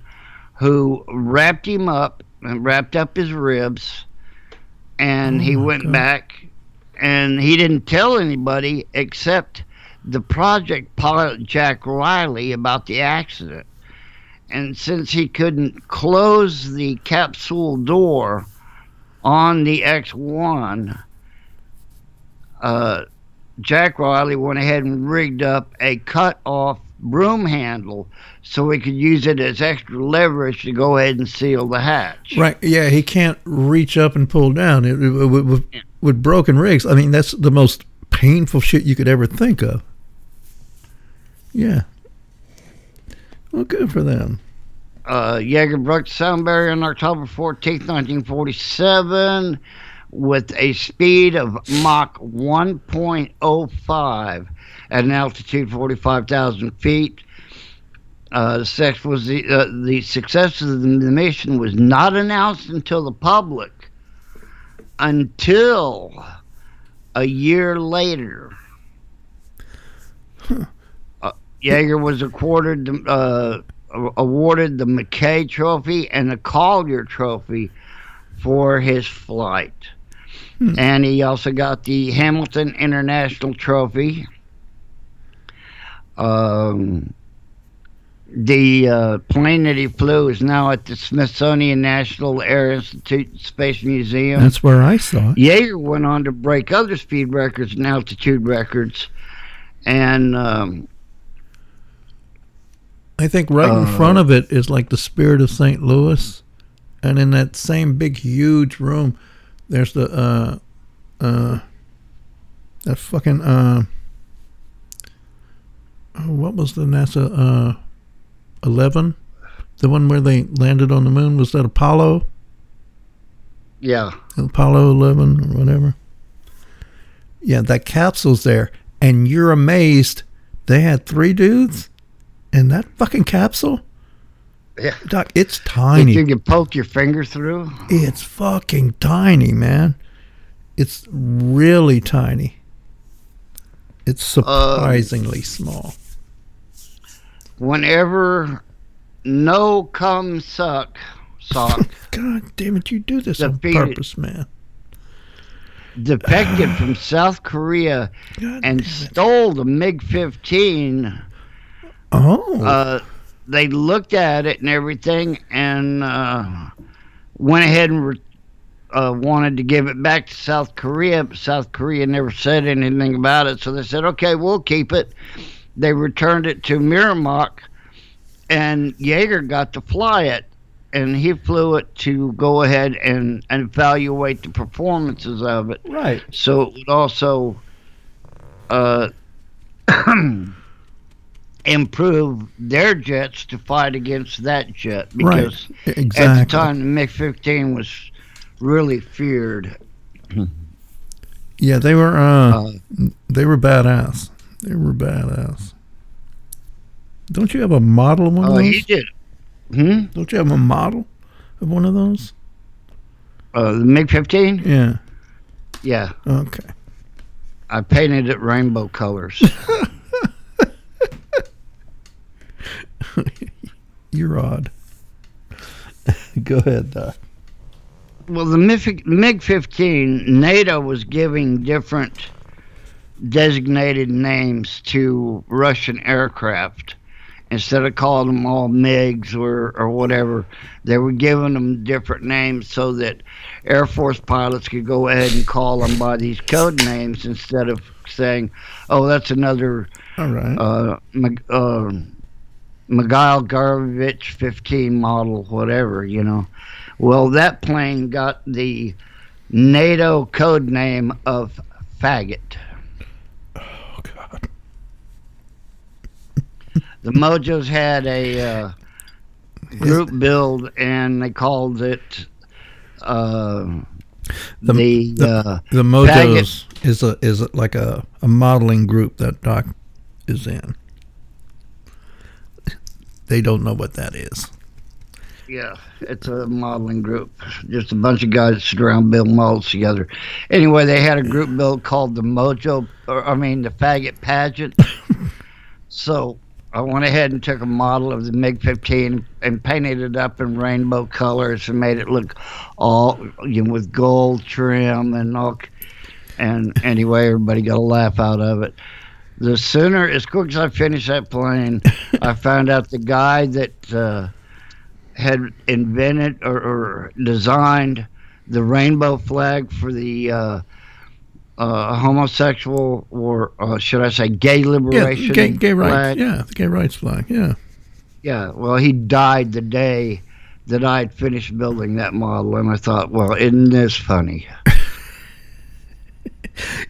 who wrapped him up and wrapped up his ribs and Oh he went God. back and he didn't tell anybody except the project pilot Jack Ridley about the accident. And since he couldn't close the capsule door on the X1, uh, Jack Ridley went ahead and rigged up a cut off broom handle so he could use it as extra leverage to go ahead and seal the hatch. Right. Yeah, he can't reach up and pull down. It, it- with, with, with broken rigs, I mean, that's the most painful shit you could ever think of. Yeah. Well, good for them. Uh, the sound barrier on October 14th, 1947, with a speed of Mach 1.05 at an altitude 45,000 feet. Uh, the, sex was the, uh, the success of the mission was not announced until the public until a year later. Uh, Yeager was accorded the, uh, awarded the Mackay Trophy and the Collier Trophy for his flight. Hmm. And he also got the Hamilton International Trophy. Um, the uh, plane that he flew is now at the Smithsonian National Air Institute Space Museum. That's where I saw it. Yeager went on to break other speed records and altitude records. And um, I think right in Uh, front of it is like the Spirit of St. Louis, and in that same big huge room, there's the uh, uh, that fucking uh, oh, what was the NASA uh, eleven, the one where they landed on the moon? Was that Apollo? Yeah. Apollo 11 or whatever. Yeah, that capsule's there, and you're amazed they had three dudes in that fucking capsule. Yeah. Doc, it's tiny. you think you can poke your finger through. It's fucking tiny, man. It's really tiny. It's surprisingly small. Whenever no cum suck sock God damn it, you do this on purpose, man. defected from South Korea God and stole the MiG 15, Oh, uh, they looked at it and everything and uh, went ahead and re- uh, wanted to give it back to South Korea, but South Korea never said anything about it. So they said, okay, we'll keep it. They returned it to Miramach, and Yeager got to fly it. And he flew it to go ahead and, and evaluate the performances of it. right. So it would also uh, improve their jets to fight against that jet Right. because Exactly. at the time the MiG 15 was really feared. Yeah, they were uh, Uh, they were badass. They were badass. Don't you have a model of one oh, of he those? did. Hmm? Don't you have a model of one of those? Uh, the MiG 15? Yeah. Yeah. Okay. I painted it rainbow colors. You're odd. Go ahead, Doc. well, the MiG MiG 15, NATO was giving different designated names to Russian aircraft. Instead of calling them all MiGs or, or whatever, they were giving them different names so that Air Force pilots could go ahead and call them by these code names instead of saying, oh, that's another All right. uh, uh, Mikhail Garbage 15 model, whatever, you know. Well, that plane got the NATO code name of faggot. oh God. The Mojos had a uh, group build, and they called it uh, The- the, the- uh, The Mojos is a is a, like a, a modeling group that Doc is in. They don't know what that is. Yeah, it's a modeling group. Just a bunch of guys that sit around building models together. Anyway, they had a group build called the Mojo, or I mean, the Faggot Pageant. so I went ahead and took a model of the MiG 15 and painted it up in rainbow colors and made it look all you know, with gold trim and all. And anyway, everybody got a laugh out of it. The sooner, as quick as I finished that plane, I found out the guy that. Uh, had invented or, or designed the rainbow flag for the uh, uh, homosexual or uh, should I say gay Yeah, liberation gay, gay rights. flag. Yeah, the gay rights flag. Yeah. Yeah, well, he died the day that I had finished building that model, and I thought, well, isn't this funny?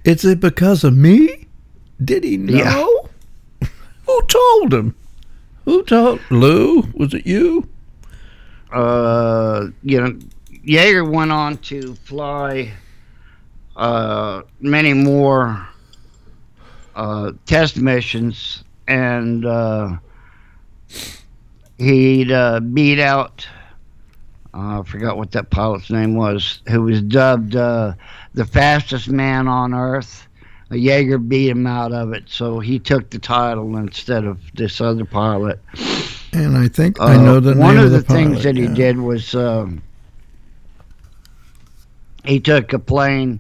Is it because of me? Did he know? Yeah. Who told him? Who told Lou? Was it you? uh, you know, Yeager went on to fly uh, many more uh, test missions, and uh, he'd uh, beat out. uh, I forgot what that pilot's name was, who was dubbed uh, the fastest man on Earth. Yeager beat him out of it, so he took the title instead of this other pilot. And I think I Uh, know the one name of of the, the, things pilot, that he yeah. did was um, he took a plane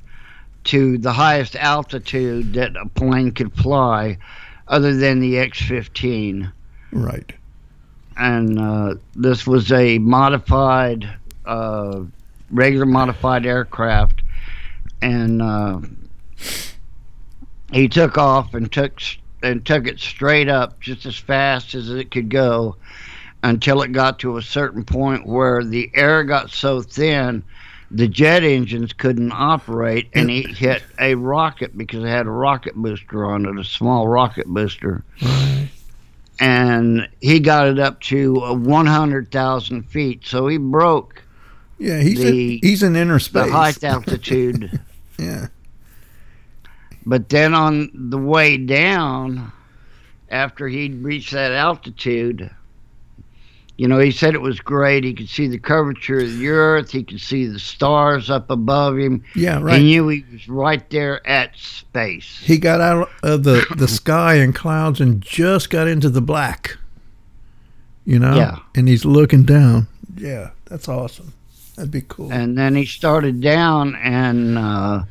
to the highest altitude that a plane could fly, other than the X-15, Right. and uh, this was a modified, uh, regular modified aircraft, and uh, he took off and took and took it straight up just as fast as it could go until it got to a certain point where the air got so thin the jet engines couldn't operate and he hit a rocket because it had a rocket booster on it, a small rocket booster. Right. And he got it up to uh, 100,000 feet. So he broke Yeah, he's The- in, he's in inner the space. height altitude. Yeah. But then on the way down, after he'd reached that altitude, you know, he said it was great. He could see the curvature of the earth, he could see the stars up above him. Yeah, right. He knew he was right there at space. He got out of the, the sky and clouds and just got into the black. You know? Yeah. And he's looking down. Yeah, that's awesome. That'd be cool. And then he started down, and uh,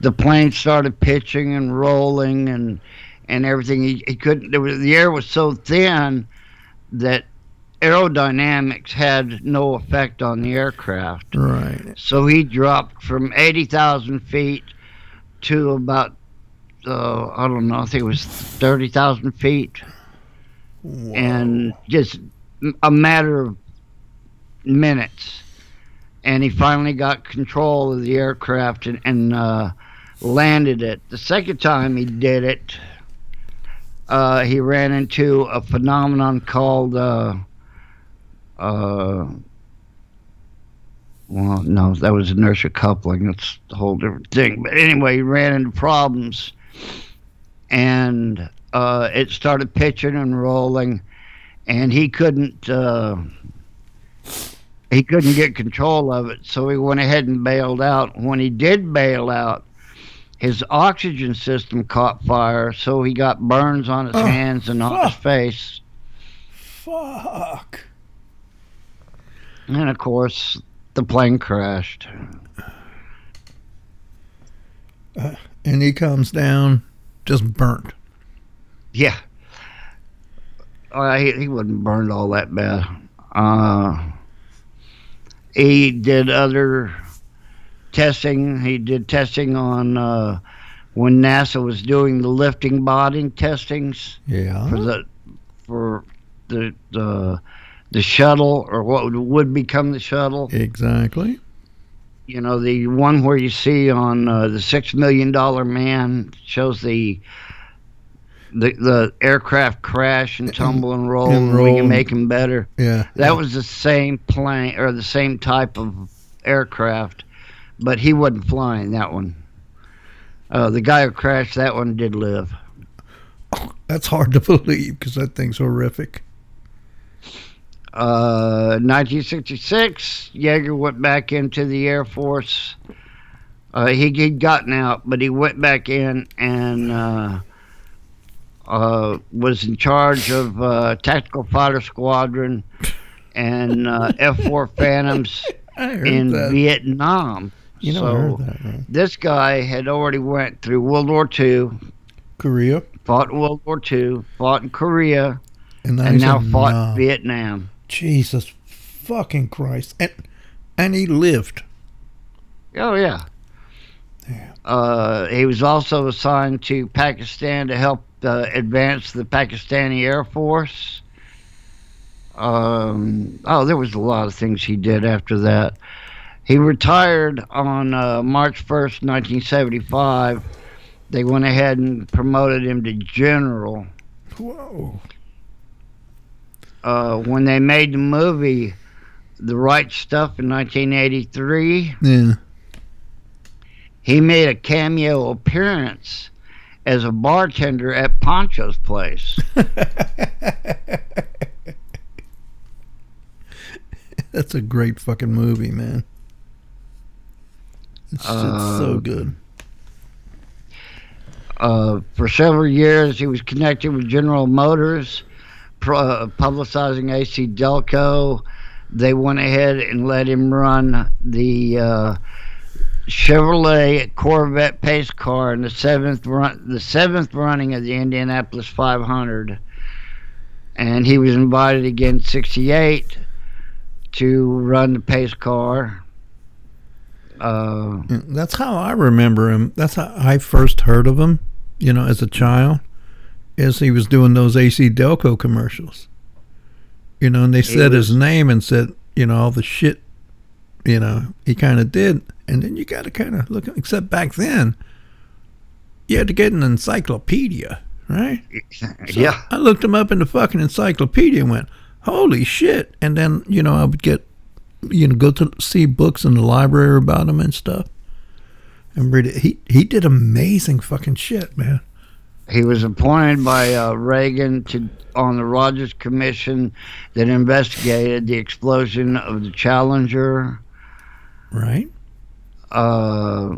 the plane started pitching and rolling and and everything. He, he couldn't. Was, the air was so thin that aerodynamics had no effect on the aircraft. right. So he dropped from 80,000 feet to about, uh, I don't know, I think it was 30,000 feet. Whoa. And just a matter of minutes. And he finally got control of the aircraft and, and uh, landed it. The second time he did it, uh, he ran into a phenomenon called. Uh, uh, well, no, that was inertia coupling. That's a whole different thing. But anyway, he ran into problems, and uh, it started pitching and rolling, and he couldn't. Uh, he couldn't get control of it, so he went ahead and bailed out. When he did bail out, his oxygen system caught fire, so he got burns on his Oh, hands and on his face. Fuck. And of course, the plane crashed. And he comes down just burnt. Yeah. Uh, he, he wasn't burned all that bad. Uh, he did other testing. He did testing on uh, when NASA was doing the lifting body testings Yeah. for the for the the the shuttle or what would, would become the shuttle. Exactly. you know the one where you see on uh, the six million dollar man shows the the the aircraft crash and tumble and roll And and, we can make them better Yeah. that was the same plane or the same type of aircraft but he wasn't flying that one uh, the guy who crashed that one did live That's hard to believe because that thing's horrific. Uh, 1966, Yeager went back into the Air Force. Uh, he, he'd gotten out, but he went back in and uh, uh, was in charge of uh, Tactical Fighter Squadron and uh, F-4 Phantoms in that. Vietnam. You know, so that. This guy had already went through World War II, Korea. fought in World War II, fought in Korea, And now, and now fought Nam. Vietnam. Jesus fucking Christ. And, and he lived. Oh yeah. Yeah. Uh, he was also assigned to Pakistan to help uh, advance the Pakistani Air Force. Um, oh, there was a lot of things he did after that. He retired on uh, March 1st, 1975. They went ahead and promoted him to general. Whoa. Uh, when they made the movie The Right Stuff in 1983, Yeah. he made a cameo appearance as a bartender at Pancho's place. That's a great fucking movie, man. It's, it's so Uh, good. Uh, for several years, he was connected with General Motors, pro- uh, publicizing AC Delco. They went ahead and let him run the uh, Chevrolet Corvette pace car in the seventh run, the seventh running of the Indianapolis 500, and he was invited again '68 to run the pace car. Uh, That's how I remember him. That's how I first heard of him, you know, as a child, as he was doing those AC Delco commercials. you know, and they He said his name and said, you know, all the shit, you know, he kind of did. And then you got to kind of look, except back then, you had to get an encyclopedia, right? So yeah. I looked him up in the fucking encyclopedia and went, holy shit. And then, you know, I would get, you know, go to see books in the library about him and stuff. And read it. He, he did amazing fucking shit, man. He was appointed by uh, Reagan to on the Rogers Commission that investigated the explosion of the Challenger. Right? Uh,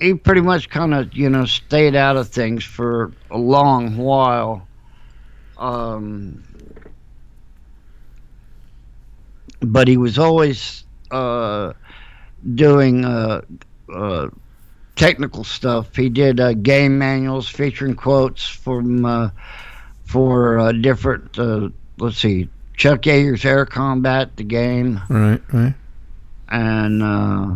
he pretty much kind of you know stayed out of things for a long while. Um, but he was always uh, doing uh, uh, technical stuff. He did uh, game manuals featuring quotes from uh, for uh, different. Uh, let's see, Chuck Yeager's Air Combat, the game, Right, right. and uh,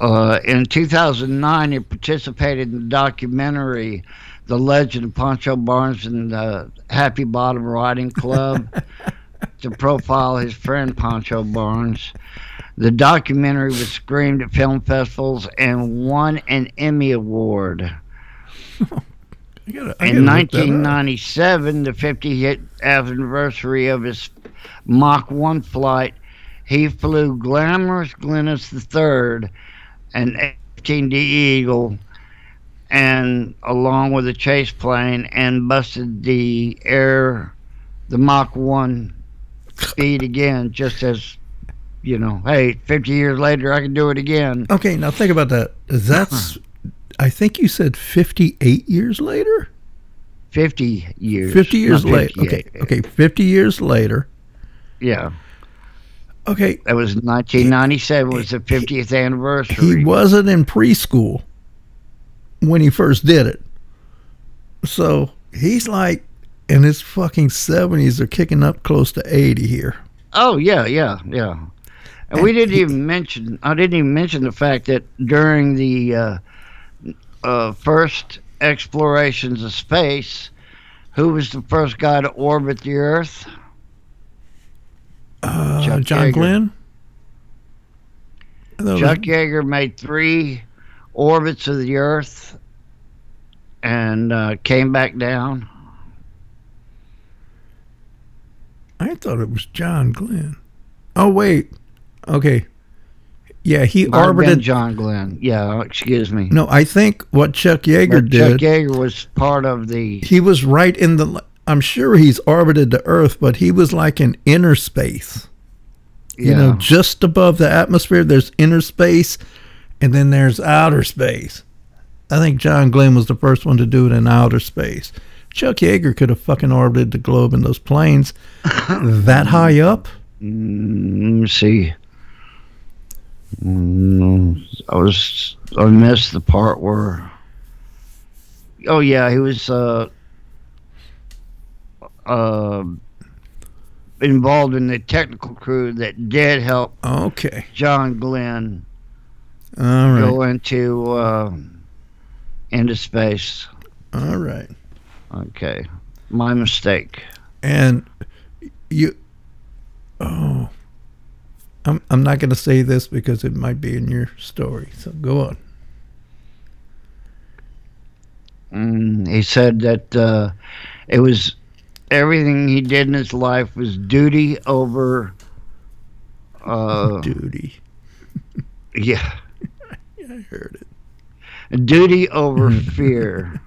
uh, in 2009, he participated in the documentary "The Legend of Pancho Barnes and the Happy Bottom Riding Club" to profile his friend Pancho Barnes. The documentary was screened at film festivals and won an Emmy Award. Gotta, In gotta look that up. 1997, the 50th anniversary of his Mach 1 flight, he flew Glamorous Glennis III, an F-18D Eagle, and along with a chase plane, and busted the air, the Mach 1 speed again, just as, you know, hey, 50 years later, I can do it again. Okay, now think about that. That's, uh-huh. I think you said 58 years later? 50 years. 50 years later. Okay, okay, 50 years later. Yeah. Okay, That was 1997 was the 50th anniversary. he wasn't in preschool when he first did it. So he's like in his fucking 70s or kicking up close to 80 here. Oh yeah, yeah, yeah. And we didn't even mention. I didn't even mention the fact that during the uh, uh, first explorations of space, who was the first guy to orbit the Earth? Uh, John Yeager. Glenn? Chuck Yeager made three orbits of the Earth and uh, came back down. I thought it was John Glenn. Oh, wait. Okay. Yeah, he Might orbited. John Glenn. Yeah, excuse me. No, I think what Chuck Yeager But did. Chuck Yeager was part of the. he was right in the i'm sure he's orbited the earth but he was like in inner space you know just above the atmosphere there's inner space and then there's outer space i think john glenn was the first one to do it in outer space chuck yeager could have fucking orbited the globe in those planes that high up Mm, let me see. Mm, I was I missed the part where. Oh yeah, he was uh, uh, involved in the technical crew that did help okay John Glenn all right go into uh, into space. all right Okay, my mistake. and you oh i'm, I'm not going to say this because it might be in your story so go on Mm, he said that uh, it was everything he did in his life was duty over. Uh, duty yeah, i heard it duty over fear.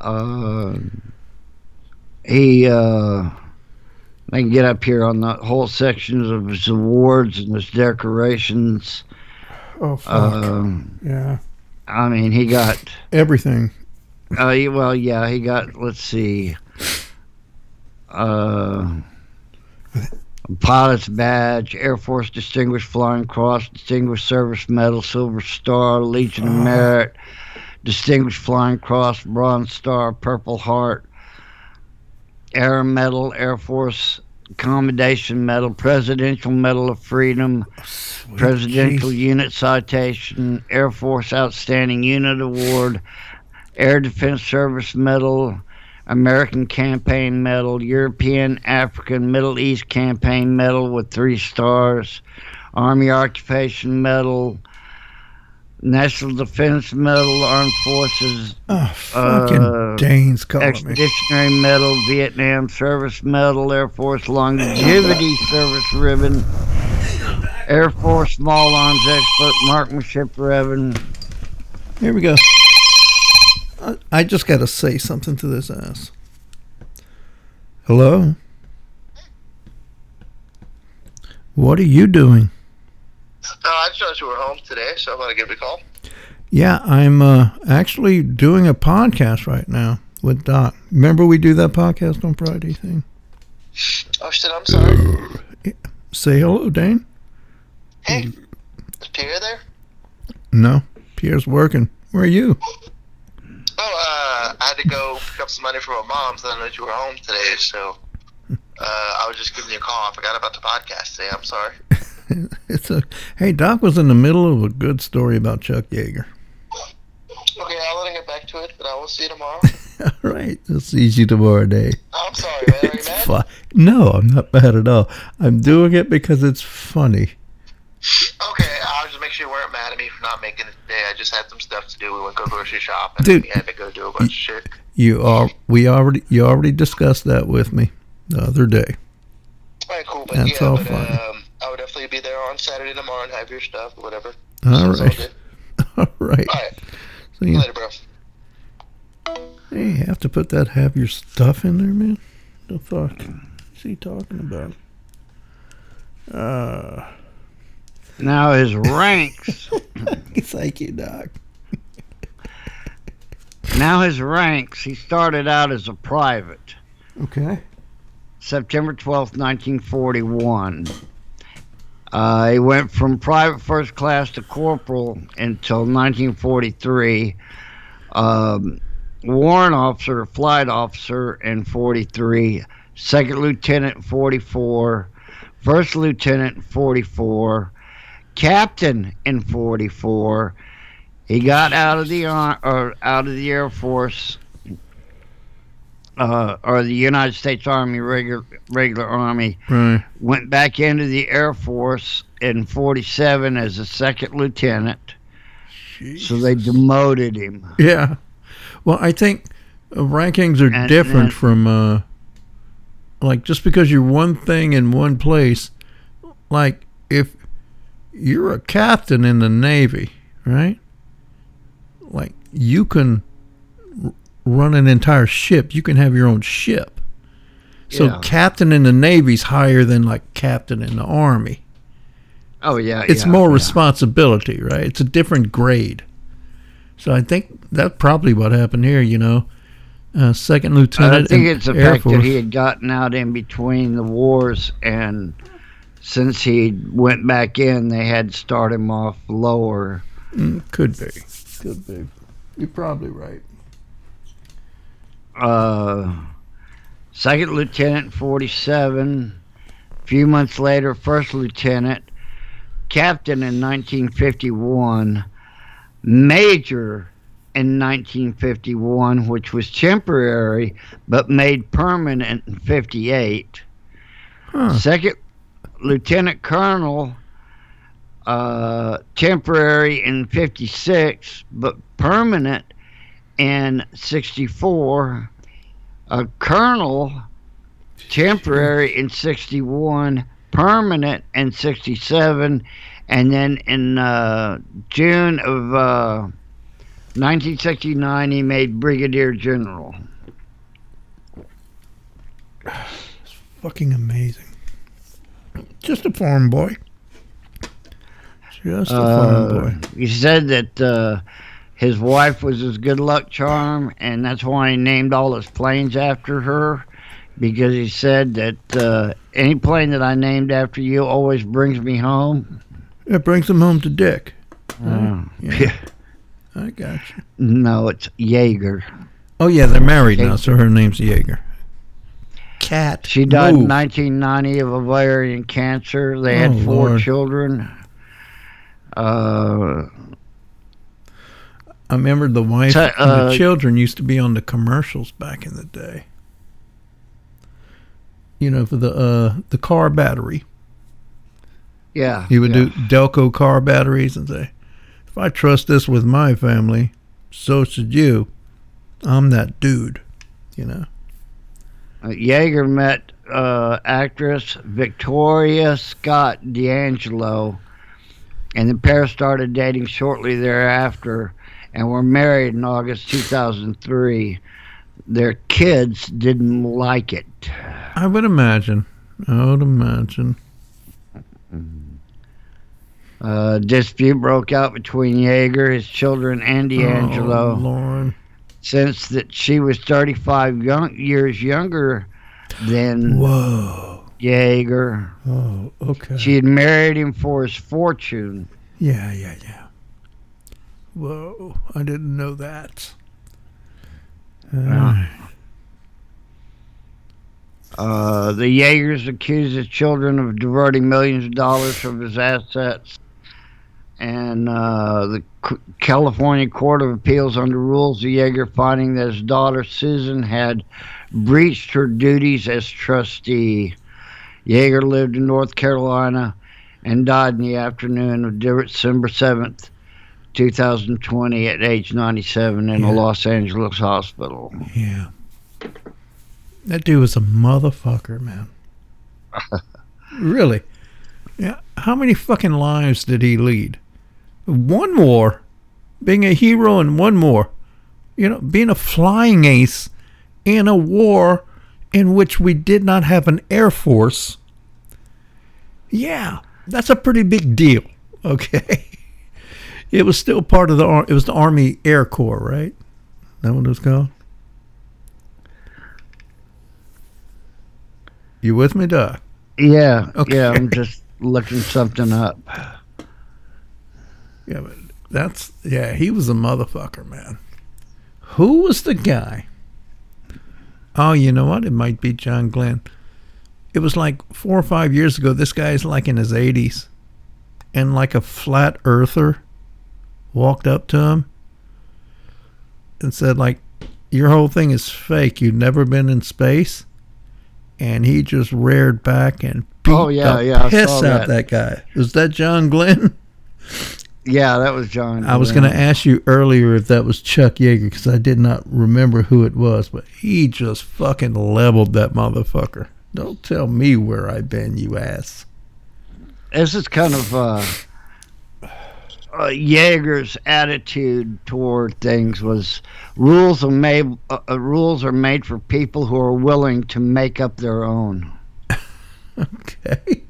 Uh, he uh, I can get up here on the whole sections of his awards and his decorations. oh fuck Um, yeah I mean, he got everything Uh, well, yeah, he got. Let's see. Uh, pilot's badge, Air Force Distinguished Flying Cross, Distinguished Service Medal, Silver Star, Legion of uh-huh. Merit, Distinguished Flying Cross, Bronze Star, Purple Heart, Air Medal, Air Force Commendation Medal, Presidential Medal of Freedom, Presidential jeez. Unit Citation, Air Force Outstanding Unit Award, Air Defense Service Medal, American Campaign Medal, European, African, Middle East Campaign Medal with three stars, Army Occupation Medal, National Defense Medal, Armed Forces Oh, fucking Uh, Dane's calling me. Expeditionary Medal, Vietnam Service Medal, Air Force Longevity Service Ribbon, Air Force Small Arms Expert Marksmanship Ribbon. Here we go. I, just got to say something to this ass. Hello? What are you doing? Uh, I just noticed you were home today, so I want to give you a call. Yeah, I'm uh, actually doing a podcast right now with Doc. Remember we do that podcast on Friday thing? Oh shit, I'm sorry. Say hello, Dane. Hey, is Pierre there? No, Pierre's working. Where are you? Oh, uh, I had to go pick up some money for my mom, so I know that you were home today, so uh, I was just giving you a call. I forgot about the podcast today. I'm sorry. It's a hey. Doc was in the middle of a good story about Chuck Yeager. Okay, I'll let him get back to it, but I will see you tomorrow. All right, I'll see you tomorrow day. I'm sorry, man. Are you It's mad? fun. No, I'm not bad at all. I'm doing it because it's funny. Okay, I'll just make sure you weren't mad at me for not making it today. I just had some stuff to do. We went to go grocery shopping. Dude. we had to go do a bunch of shit. You are we already you already discussed that with me the other day. All right, cool. But That's yeah, all but, fine. um, I would definitely be there on Saturday tomorrow and have your stuff, whatever. All So right. All right. All right. So you, Later, bro. hey, you have to put that have your stuff in there, man. The fuck is he talking about? Uh, Now his ranks. thank you, Doc. now his ranks. He started out as a private. Okay. September 12th, 1941. Uh, he went from private first class to corporal until 1943. Um, warrant officer, flight officer in 43. Second lieutenant in 44. First lieutenant 44. Captain in 44. He got out of the or out of the Air Force uh, or the United States Army regular regular Army Right. went back into the Air Force in 47 as a second lieutenant. So they demoted him. Yeah. Well, I think uh, rankings are And different then- from uh like just because you're one thing in one place like if you're a captain in the navy, right? Like you can run an entire ship. You can have your own ship. So Yeah. captain in the navy's higher than like captain in the army. Oh yeah, It's yeah, more yeah. responsibility, right? It's a different grade. So I think that's probably what happened here. You know, uh, second lieutenant. I think it's the Air fact that he had gotten out in between the wars, and since he went back in, they had to start him off lower. Mm, could be, could be. You're probably right. Uh, second lieutenant, 47. A few months later, first lieutenant, captain in 1951, major in 1951, which was temporary but made permanent in 58. Huh. Second lieutenant colonel, uh, temporary in 56 but permanent in 64. A colonel, temporary in 61, permanent in 67, and then in uh, June of uh, 1969 he made brigadier general. It's Fucking amazing. Just a farm boy. Just a farm Uh, boy. he said that uh, his wife was his good luck charm, and that's why he named all his planes after her. Because he said that uh, any plane that I named after you always brings me home. It brings him home to Dick. Uh, Yeah. I got you. no, it's Yeager. Oh yeah, they're married now, so her name's Yeager. Cat. She died move. in 1990 of ovarian cancer. They had four Lord. children. Uh, I remember the wife So, and uh, the children used to be on the commercials back in the day. You know, for the uh, the car battery. Yeah. He would yeah. do Delco car batteries and say, "If I trust this with my family, so should you. I'm that dude." You know. Yeager met uh, actress Victoria Scott D'Angelo, and the pair started dating shortly thereafter and were married in August 2003. Their kids didn't like it. I would imagine. I would imagine. Uh, dispute broke out between Yeager, his children, and D'Angelo. Oh, Lauren. Since that she was 35 young, years younger than Whoa. Yeager. Oh, okay. She had married him for his fortune. Yeah, yeah, yeah. Whoa, I didn't know that. Uh, Uh, the Yeagers accused his children of diverting millions of dollars from his assets. And uh, the California Court of Appeals underrules the Yeager finding that his daughter Susan had breached her duties as trustee. Yeager lived in North Carolina and died in the afternoon of December 7th, 2020, at age 97 in Yeah. a Los Angeles hospital. yeah. That dude was a motherfucker, man. really? Yeah. How many fucking lives did he lead? One more. Being a hero in one more. You know, being a flying ace in a war in which we did not have an air force. Yeah, that's a pretty big deal. Okay. It was still part of the it was the Army Air Corps, right? That what it was called? You with me, Doc? Yeah, Okay. yeah, I'm just looking something up. Yeah, but that's yeah, he was a motherfucker, man. Who was the guy? Oh, you know what? It might be John Glenn. It was like four or five years ago. This guy's like in his eighties, and like a flat earther walked up to him and said, like, your whole thing is fake. You've never been in space. And he just reared back and beat Oh, yeah, the yeah, piss out that. that guy. Was that John Glenn? Yeah, that was John. I was going to ask you earlier if that was Chuck Yeager because I did not remember who it was, but he just fucking leveled that motherfucker. Don't tell me where I've been, you ass. This is kind of uh, uh, Yeager's attitude toward things was rules are made. Uh, uh, rules are made for people who are willing to make up their own. Okay.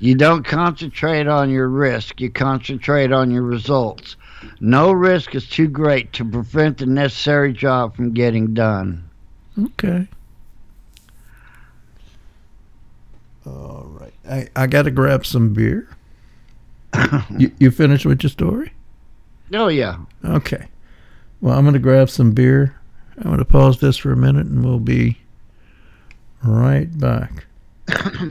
You don't concentrate on your risk, you concentrate on your results. No risk is too great to prevent the necessary job from getting done. Okay. All right. I, I got to grab some beer. you, you finished with your story? Oh, yeah. Okay. Well, I'm going to grab some beer. I'm going to pause this for a minute and we'll be right back. yeah,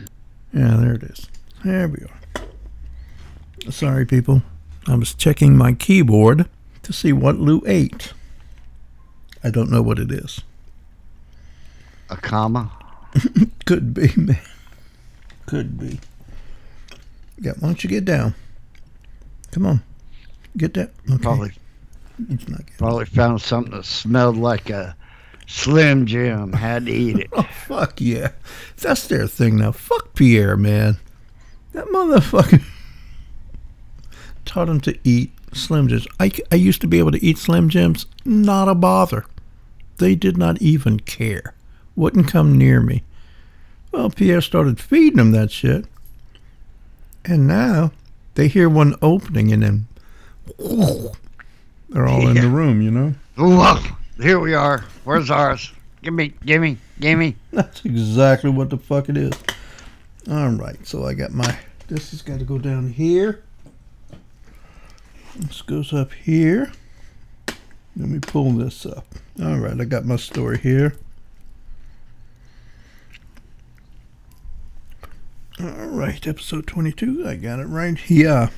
there it is. There we are. Sorry, people. I was checking my keyboard to see what Lou ate. I don't know what it is. A comma. Could be, man. Could be. Yeah, why don't you get down? Come on. Get down. Okay. Probably It's not getting Probably found something that smelled like a Slim Jim. Had to eat it. Oh, fuck yeah. That's their thing now. Fuck Pierre, man. That motherfucker taught him to eat Slim Jims. I, I used to be able to eat Slim Jims. Not a bother. They did not even care. Wouldn't come near me. Well, Pierre started feeding them that shit. And now they hear one opening and then they're all in the room, you know? Here we are. Where's ours? Give me, give me, give me. That's exactly what the fuck it is. All right, so I got my. This has got to go down here. This goes up here. Let me pull this up. All right, I got my story here. All right, episode 22. I got it right here.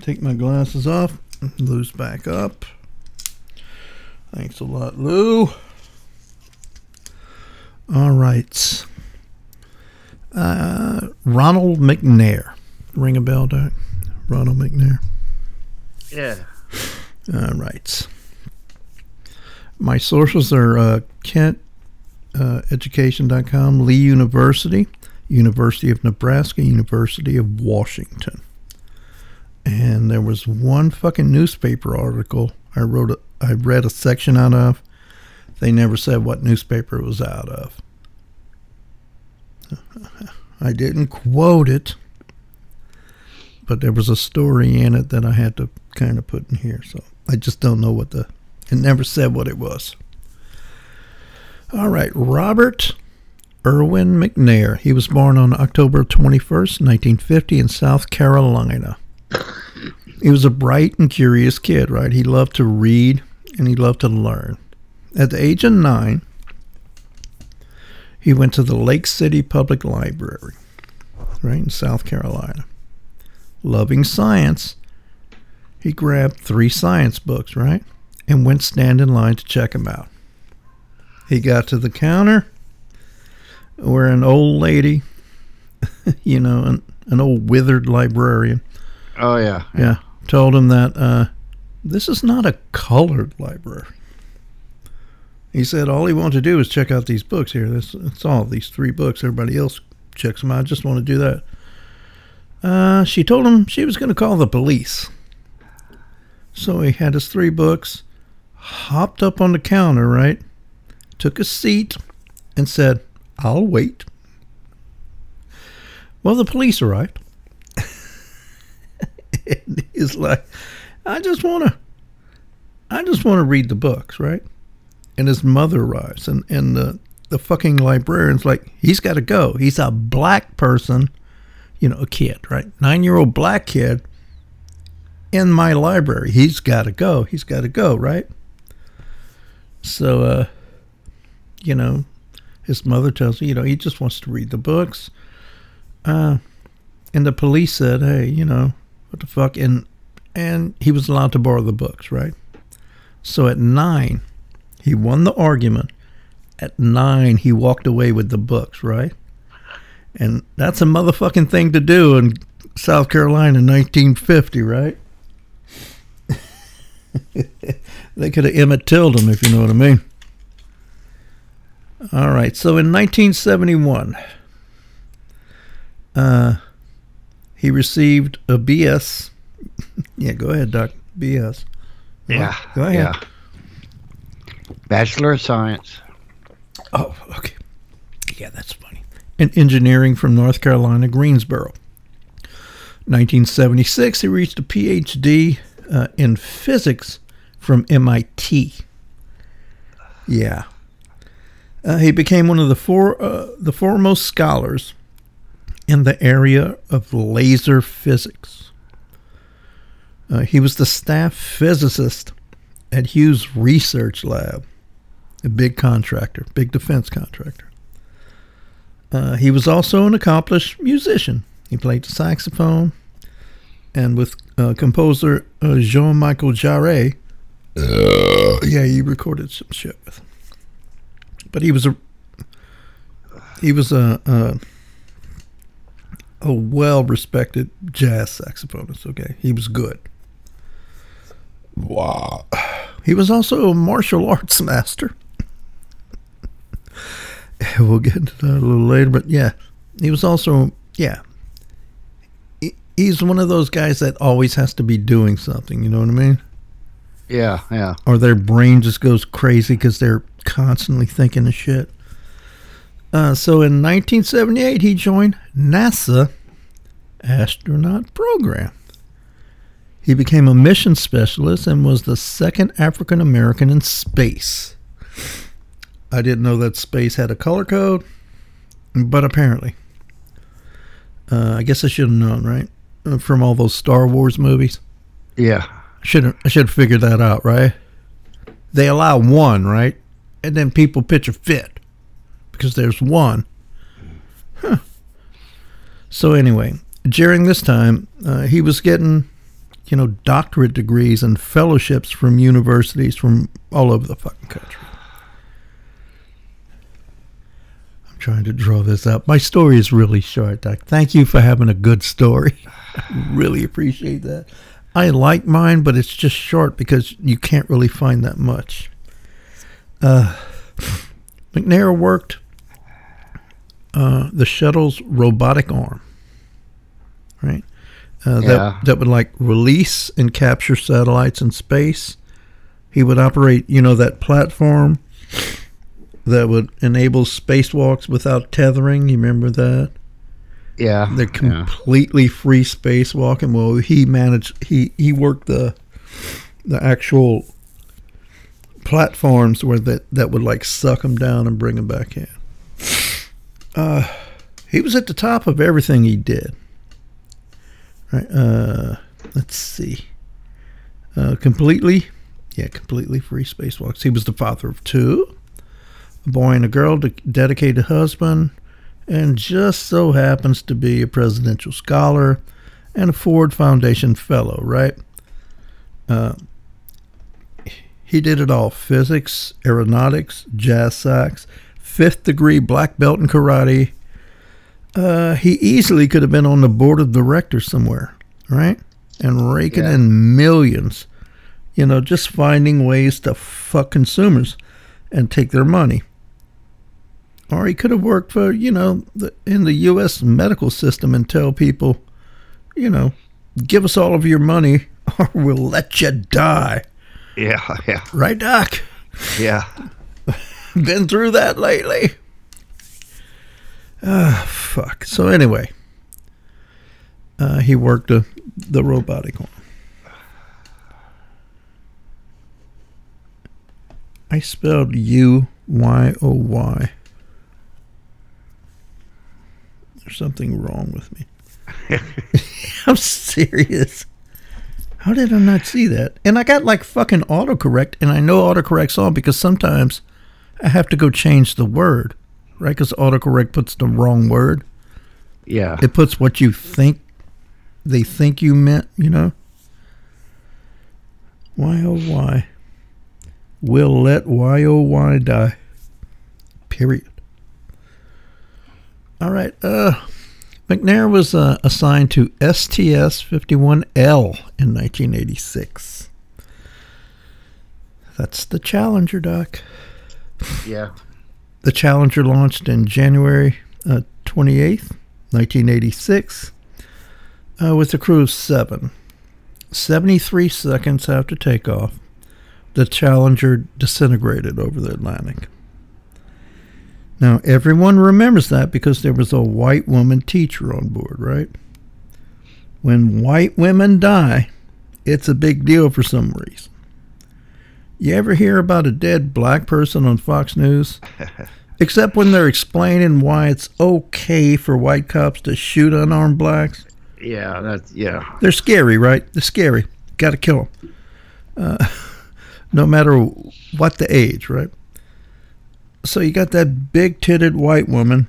Take my glasses off. Lou's back up. Thanks a lot, Lou. All right. Uh, Ronald McNair. Ring a bell, Doc? Ronald McNair. Yeah. All right. My sources are uh, Kent uh, Education.com, Lee University, University of Nebraska, University of Washington. And there was one fucking newspaper article I wrote. A, I read a section out of. They never said what newspaper it was out of. I didn't quote it, but there was a story in it that I had to kind of put in here. So I just don't know what the. It never said what it was. All right, Robert Erwin McNair. He was born on October 21st, 1950, in South Carolina. He was a bright and curious kid, right? He loved to read and he loved to learn. At the age of nine, he went to the Lake City Public Library, right in South Carolina. Loving science, he grabbed three science books, right? And went stand in line to check them out. He got to the counter where an old lady, you know, an, an old withered librarian, Oh yeah. yeah, told him that uh, this is not a colored library. He said all he wanted to do was check out these books here. That's, that's all, these three books. Everybody else checks them out. I just want to do that. Uh, she told him she was going to call the police. So he had his three books, hopped up on the counter, right? Took a seat and said, I'll wait. Well, the police arrived. and he's like, I just want to, I just want to read the books, right? And his mother arrives, and and the the fucking librarian's like, he's got to go. He's a black person, you know, a kid, right? Nine year old black kid in my library. He's got to go. He's got to go, right? So, uh, you know, his mother tells him, you know, he just wants to read the books. Uh, and the police said, hey, you know, what the fuck? And and he was allowed to borrow the books, right? So at nine, he won the argument. At nine, he walked away with the books, right? And that's a motherfucking thing to do in South Carolina in 1950, right? they could have Emmett Tilled him, if you know what I mean. All right, so in 1971, uh, he received a BS. yeah, go ahead, Doc. BS. Yeah. Go ahead. Yeah. Bachelor of Science. Oh, okay. Yeah, that's funny. In engineering from North Carolina, Greensboro. 1976, he reached a PhD uh, in physics from MIT. Yeah. Uh, he became one of the four uh, the foremost scholars in the area of laser physics. Uh, he was the staff physicist at Hughes Research Lab, a big contractor, big defense contractor. Uh, he was also an accomplished musician. He played the saxophone, and with uh, composer uh, Jean Michel Jarre, yeah, he recorded some shit with. Him. But he was a he was a a, a well respected jazz saxophonist. Okay, he was good. Wow. He was also a martial arts master. we'll get into that a little later, but yeah, he was also yeah. He's one of those guys that always has to be doing something. You know what I mean? Yeah, yeah. or their brain just goes crazy because they're constantly thinking of shit. Uh, so in 1978, he joined NASA astronaut program. He became a mission specialist and was the second African American in space. I didn't know that space had a color code, but apparently. Uh, I guess I should have known, right? Uh, From all those Star Wars movies. Yeah. Should I should have figured that out, right? They allow one, right? And then people pitch a fit because there's one. Huh. So anyway, during this time, uh, he was getting you know, doctorate degrees and fellowships from universities from all over the fucking country. I'm trying to draw this up. My story is really short, Doc. Thank you for having a good story. Really appreciate that. I like mine, but it's just short because you can't really find that much. Uh, McNair worked uh, the shuttle's robotic arm, right? Uh, Yeah. That that would like release and capture satellites in space. He would operate, you know, that platform that would enable spacewalks without tethering. You remember that? Yeah. They're yeah. completely free spacewalking. Well, he managed. He he worked the the actual platforms where that that would like suck them down and bring them back in. Uh, he was at the top of everything he did. Right. Uh, let's see. Uh, completely, yeah, completely free spacewalks. He was the father of two, a boy and a girl, de- dedicated husband, and just so happens to be a presidential scholar and a Ford Foundation fellow, right? Uh, he did it all physics, aeronautics, jazz sax, fifth degree black belt in karate. Uh, he easily could have been on the board of directors somewhere, right? And raking Yeah. in millions, you know, just finding ways to fuck consumers and take their money or he could have worked for you know the, in the U.S. medical system and tell people, you know, give us all of your money or we'll let you die. Yeah. Yeah. Right, Doc? Yeah. Been through that lately. Ah, fuck. So anyway, uh, he worked the the robotic arm. I spelled U Y O Y. There's something wrong with me. I'm serious. How did I not see that? And I got like fucking autocorrect, and I know autocorrect's on because sometimes I have to go change the word, right? Because autocorrect puts the wrong word. Yeah. It puts what you think they think you meant, you know? Why oh Y O Y. Will let why Y O Y die. Period. All right. Uh, McNair was uh, assigned to STS 51L in 1986. That's the Challenger, Doc. Yeah. The Challenger launched in January uh, 28th, 1986, uh, with a crew of seven. 73 seconds after takeoff, the Challenger disintegrated over the Atlantic. Now, everyone remembers that because there was a white woman teacher on board, right? When white women die, it's a big deal for some reason. You ever hear about a dead black person on Fox News? Except when they're explaining why it's okay for white cops to shoot unarmed blacks. Yeah. That's yeah. They're scary, right? They're scary. Got to kill them. Uh, no matter what the age, right? So you got that big titted white woman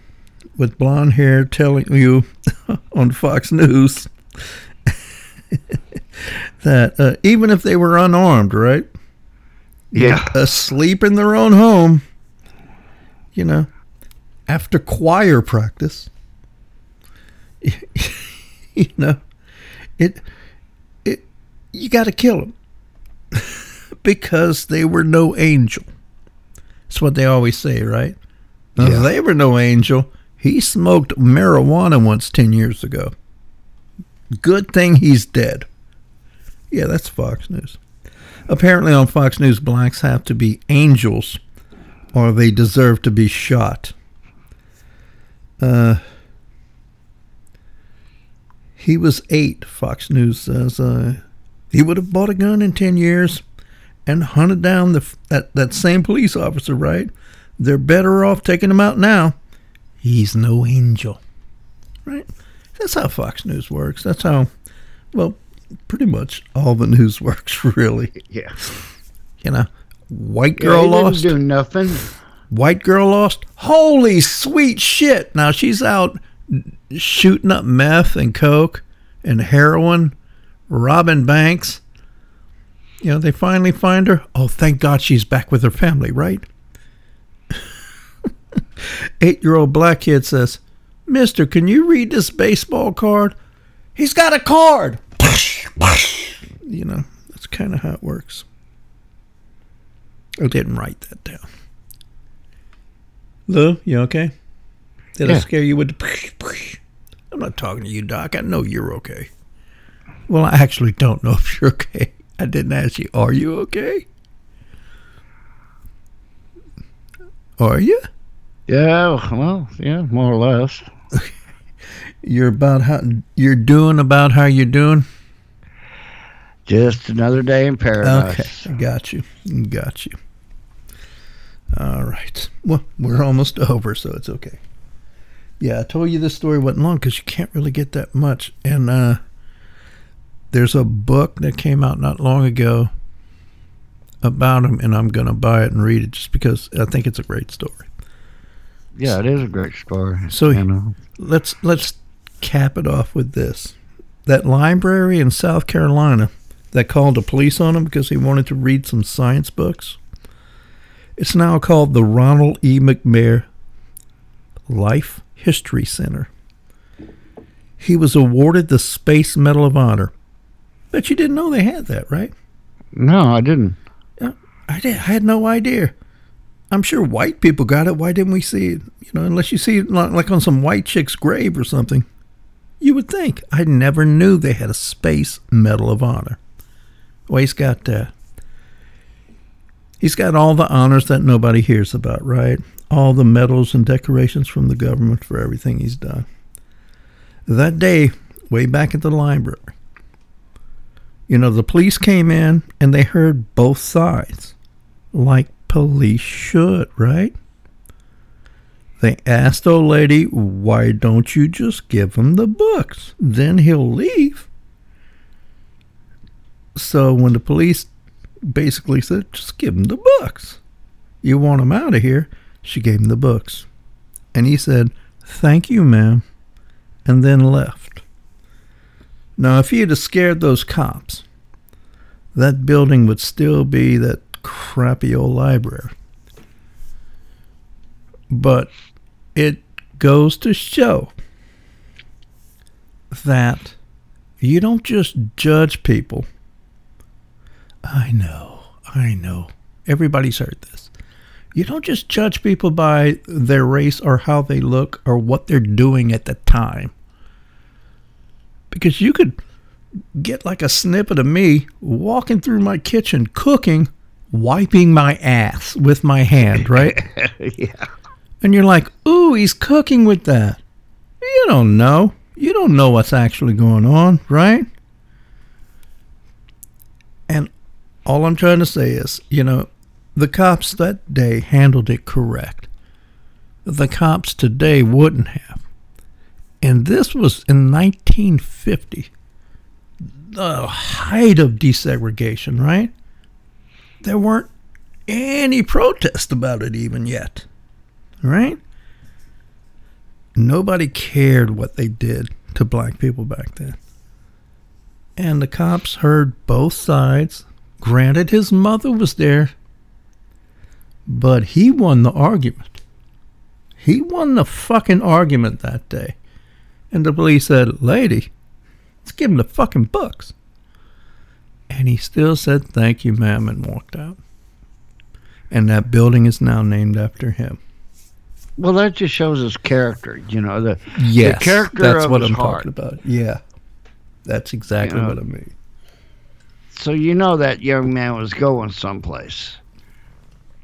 with blonde hair telling you on Fox News that uh, even if they were unarmed, right? Yeah. asleep in their own home, you know, after choir practice, you know, it, it, you got to kill them because they were no angel. That's what they always say, right? Now, Yeah. They were no angel. He smoked marijuana once 10 years ago. Good thing he's dead. Yeah, that's Fox News. Apparently, on Fox News, blacks have to be angels or they deserve to be shot. Uh, he was eight, Fox News says. Uh, he would have bought a gun in 10 years and hunted down the, that, that same police officer, right? They're better off taking him out now. He's no angel, right? That's how Fox News works. That's how, well, pretty much all the news works, really. Yeah. You know, white Yeah, girl didn't lost. do nothing. White girl lost. Holy sweet shit! Now she's out shooting up meth and coke and heroin Robin Banks. You know, they finally find her. Oh, thank God she's back with her family, right? Eight year old black kid says, Mister, can you read this baseball card? He's got a card. You know, that's kind of how it works. I didn't write that down. Lou, you okay? Did I scare you with the. I'm not talking to you, Doc. I know you're okay. Well, I actually don't know if you're okay. I didn't ask you, are you okay? Are you? Yeah, well, yeah, more or less. You're about how you're doing about how you're doing? Just another day in paradise. Okay, got you. Got you. All right. Well, we're almost over, so it's okay. Yeah, I told you this story wasn't long because you can't really get that much. And uh, there's a book that came out not long ago about him, and I'm going to buy it and read it just because I think it's a great story. Yeah, it is a great story. So- let's let's cap it off with this. That library in South Carolina that called the police on him because he wanted to read some science books. It's now called the Ronald E. McNair Life History Center. He was awarded the Space Medal of Honor. Bet you didn't know they had that, right? No, I didn't. I, did, I had no idea. I'm sure white people got it. Why didn't we see it? You know, unless you see it like on some white chick's grave or something. You would think. I never knew they had a Space Medal of Honor. Well, he's got that. He's got all the honors that nobody hears about, right? All the medals and decorations from the government for everything he's done. That day, way back at the library, you know, the police came in and they heard both sides, like police should, right? They asked the old lady, why don't you just give him the books? Then he'll leave. So when the police basically said, just give him the books. You want him out of here? She gave him the books. And he said, thank you, ma'am, and then left. Now, if he had scared those cops, that building would still be that crappy old library. But it goes to show that you don't just judge people. I know, I know. Everybody's heard this. You don't just judge people by their race or how they look or what they're doing at the time. Because you could get like a snippet of me walking through my kitchen cooking, wiping my ass with my hand, right? yeah. And you're like, ooh, he's cooking with that. You don't know. You don't know what's actually going on, right? And all I'm trying to say is, you know, the cops that day handled it correct. The cops today wouldn't have. And this was in 1950, the height of desegregation, right? There weren't any protest about it even yet right? Nobody cared what they did to black people back then. And the cops heard both sides. Granted, his mother was there, but he won the argument. He won the fucking argument that day. And the police said, Lady, let's give him the fucking books. And he still said, Thank you, ma'am, and walked out. And that building is now named after him. Well, that just shows his character. You know, the Yes, the character that's of what I'm heart. talking about. Yeah, that's exactly You know, what I mean. So you know that young man was going someplace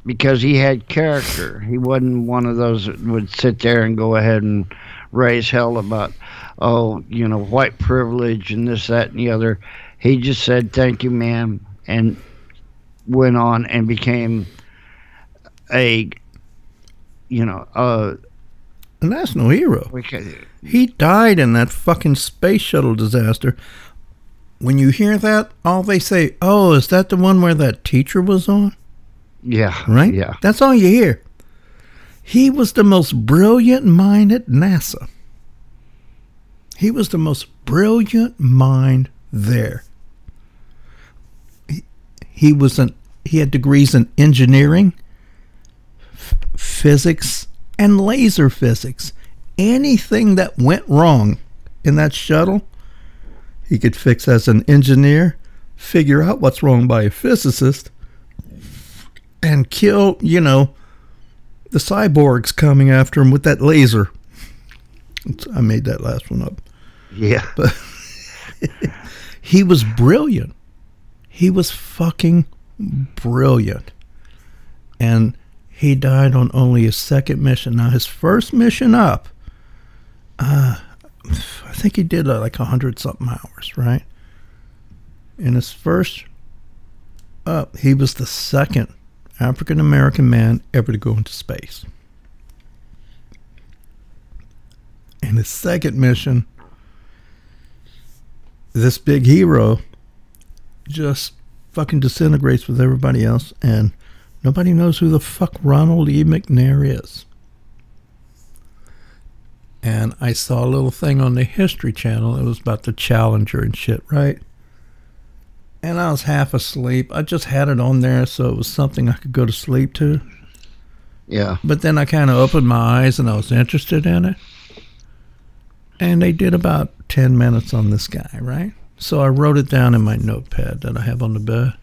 because he had character. He wasn't one of those that would sit there and go ahead and raise hell about, oh, you know, white privilege and this, that, and the other. He just said, "Thank you, ma'am," and went on and became a, you know, uh, A national hero. He died in that fucking space shuttle disaster. When you hear that, all they say, "Oh, is that the one where that teacher was on?" yeah, Right? yeah. That's all you hear. He was the most brilliant mind at NASA. He was the most brilliant mind there He he was an he had degrees in engineering, physics, and laser physics. Anything that went wrong in that shuttle, he could fix as an engineer, figure out what's wrong by a physicist, and kill, you know, the cyborgs coming after him with that laser. I made that last one up. Yeah. He was brilliant. He was fucking brilliant. And he died on only his second mission. Now, his first mission up, uh, I think he did uh, like a hundred something hours, right? In his first up, he was the second African American man ever to go into space. In his second mission, this big hero just fucking disintegrates with everybody else, and nobody knows who the fuck Ronald E. McNair is. And I saw a little thing on the History Channel. It was about the Challenger and shit, right? And I was half asleep. I just had it on there so it was something I could go to sleep to. Yeah. But then I kind of opened my eyes and I was interested in it. And they did about 10 minutes on this guy, right? So I wrote it down in my notepad that I have on the bed.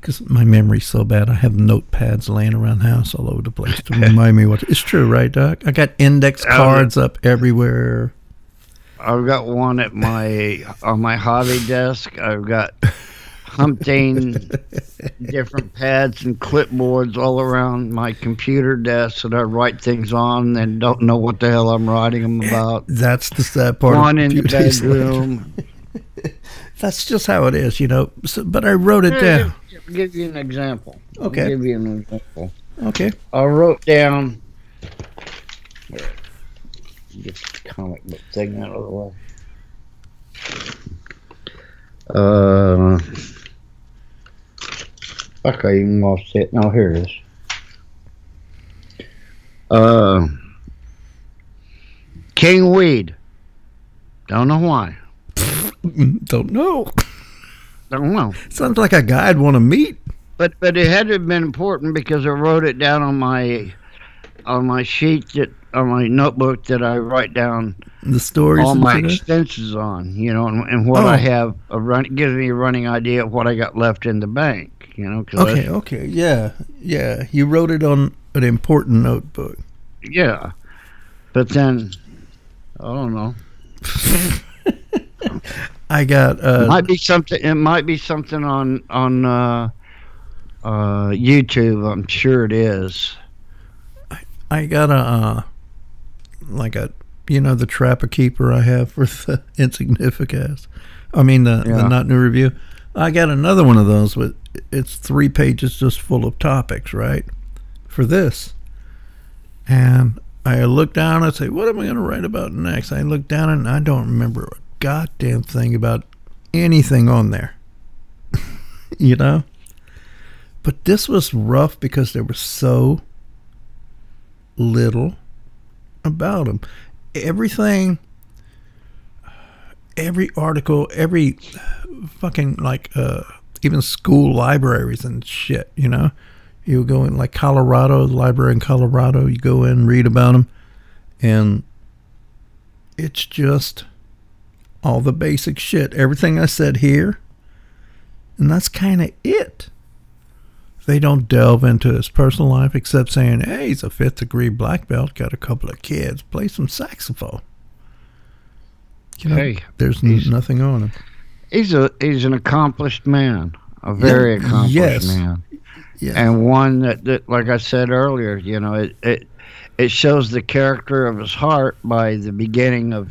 Because my memory's so bad, I have notepads laying around the house all over the place to remind me what. It's true, right, Doc? I got index cards up everywhere. I've got one at my on my hobby desk. I've got umpteen different pads and clipboards all around my computer desk that I write things on and don't know what the hell I'm writing them about. That's the sad part. of One in the computers. bedroom. That's just how it is, you know. So, but I wrote it down. Give you an example. Okay. I'll give you an example. Okay. I wrote down. Get the comic book thing out of the way. Uh, okay, I even lost it. No, here it is. Uh, King Weed. Don't know why. Don't know. I don't know. Sounds like a guy I'd want to meet. But but it had to have been important because I wrote it down on my on my sheet that on my notebook that I write down The stories all and my expenses on, you know, and, and what Oh. I have a run gives me a running idea of what I got left in the bank, you know. 'cause I- Okay, okay, yeah, yeah. You wrote it on an important notebook. yeah. But then I don't know. I got It uh, might be something. It might be something on on uh, uh, YouTube. I'm sure it is. I I got a uh, like a you know the trapper keeper I have for the insignificance. I mean the, the not new review. I got another one of those with it's three pages just full of topics, right? For this, and I look down and I say, "What am I going to write about next?" I look down and I don't remember goddamn thing about anything on there. you know. But this was rough because there was so little about him. Everything, every article, every fucking like, uh, even school libraries and shit. You know, you go in like Colorado, the library in Colorado. You go in, read about him, and it's just all the basic shit. Everything I said here, and that's kind of it they don't delve into his personal life except saying, hey, he's a fifth degree black belt, got a couple of kids, play some saxophone. You know, Hey, there's n- nothing on him. He's a he's an accomplished man, a very Yeah, accomplished yes. man, Yeah. and one that, that, like I said earlier, you know, it, it it shows the character of his heart by the beginning of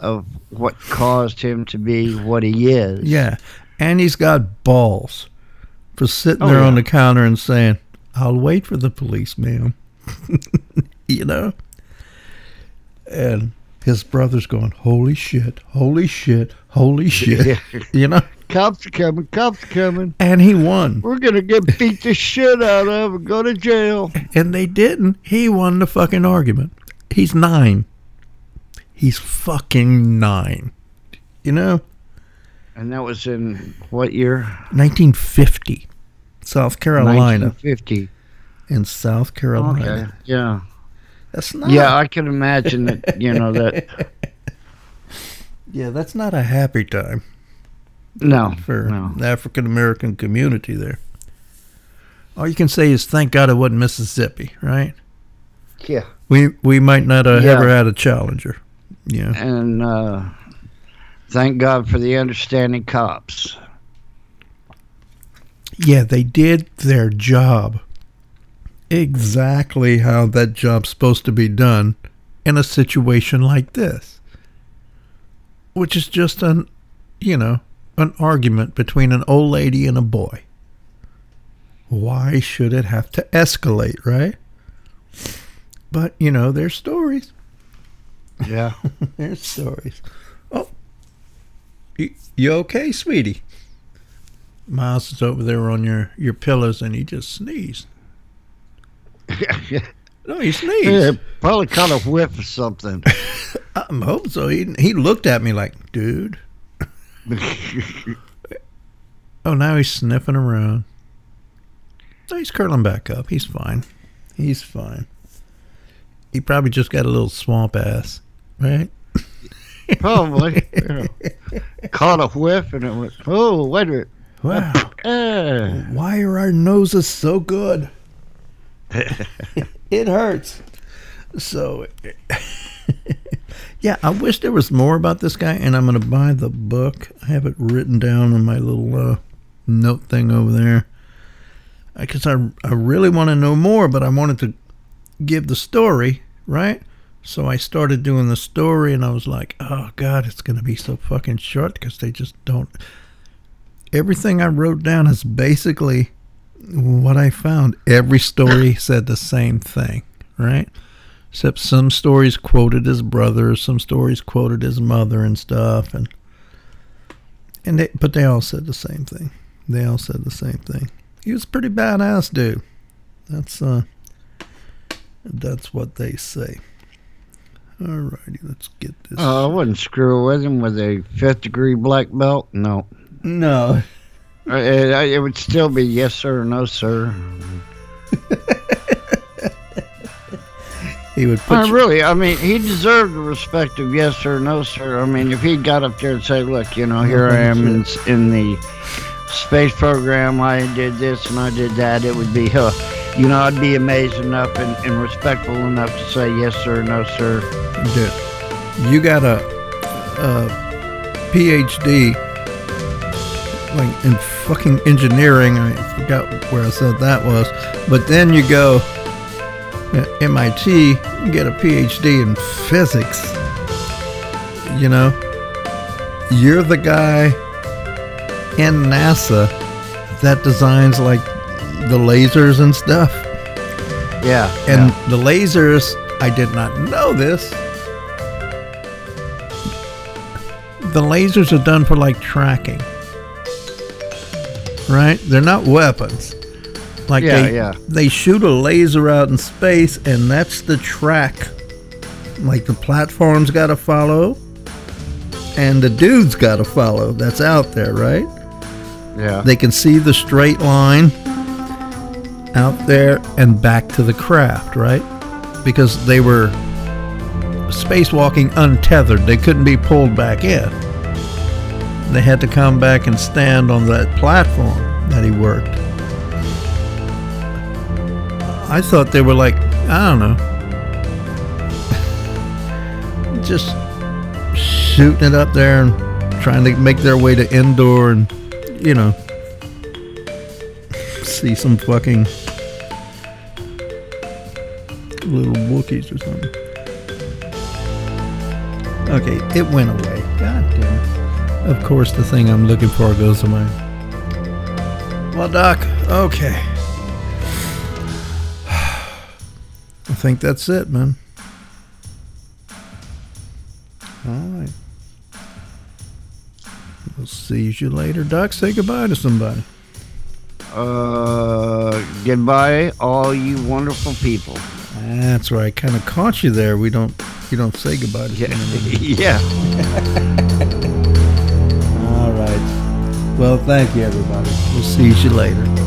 of what caused him to be what he is. yeah. And he's got balls for sitting Oh, there on the counter and saying, I'll wait for the police, ma'am. you know? And his brother's going, holy shit, holy shit, holy shit. you know? cops are coming, cops are coming. And he won. We're gonna get beat the shit out of and go to jail. and they didn't. He won the fucking argument. He's nine. He's fucking nine. You know? And that was in what year? 1950, South Carolina. 1950. In South Carolina. Okay. Yeah. That's not. Yeah, I can imagine that. You know that. yeah, that's not a happy time No. for No. the African American community there. All you can say is thank God it wasn't Mississippi, right? Yeah. We we might not have Yeah. ever had a challenger. Yeah. And uh, thank God for the understanding cops. Yeah, they did their job exactly how that job's supposed to be done in a situation like this. Which is just an, you know, an argument between an old lady and a boy. Why should it have to escalate, right? But, you know, there's stories. Yeah. There's stories. Oh, you, you okay, sweetie? Miles is over there on your, your pillows and he just sneezed. No, he sneezed. yeah. Probably caught a whiff of something. I'm hoping so. He, he looked at me like, dude. Oh, now he's sniffing around. So he's curling back up. He's fine. He's fine. He probably just got a little swamp ass, right? Probably. Yeah. Caught a whiff and it went, oh, wait a minute. Wow. Eh. Why are our noses so good? it hurts. So, yeah, I wish there was more about this guy, and I'm going to buy the book. I have it written down on my little uh, note thing over there. I Because I, I really want to know more, but I wanted to give the story, right? So I started doing the story, and I was like, oh, God, it's going to be so fucking short because they just don't. Everything I wrote down is basically what I found. Every story said the same thing, right? Except some stories quoted his brother, some stories quoted his mother and stuff, and and they, but they all said the same thing. They all said the same thing. He was a pretty badass dude. That's uh, that's what they say. Alrighty, let's get this. Oh, I wouldn't screw with him with a fifth degree black belt. No. no, Uh, It, it would still be yes, sir, or no, sir. he would put Uh, you, really, I mean, he deserved the respect of yes, sir, no, sir. I mean, if he got up there and say, look, you know, here I am in, in the space program, I did this and I did that, it would be, uh, you know, I'd be amazed enough and, and respectful enough to say yes, sir, no, sir. You got a, a PhD like in fucking engineering. I forgot where I said that was, but then you go MIT, you get a PhD in physics. You know, you're the guy in NASA that designs like the lasers and stuff. Yeah. And the lasers, I did not know this. The lasers are done for like tracking. Right? They're not weapons. Like Yeah, they yeah. they shoot a laser out in space and that's the track. Like the platform's got to follow and the dude's got to follow that's out there, right? yeah. They can see the straight line out there and back to the craft, right? Because they were spacewalking untethered. They couldn't be pulled back in. They had to come back and stand on that platform that he worked. I thought they were like, I don't know, just shooting it up there and trying to make their way to Endor and you know, see some fucking little Wookiees or something. Okay, it went away. God damn it. Of course, the thing I'm looking for goes away. Well, Doc, okay. I think that's it, man. All right. We'll see you later, Doc. Say goodbye to somebody. Uh, goodbye, all you wonderful people. That's right. I kind of caught you there. We don't, you don't say goodbye to Yeah. yeah. All right. Well, thank you, everybody. We'll see you later.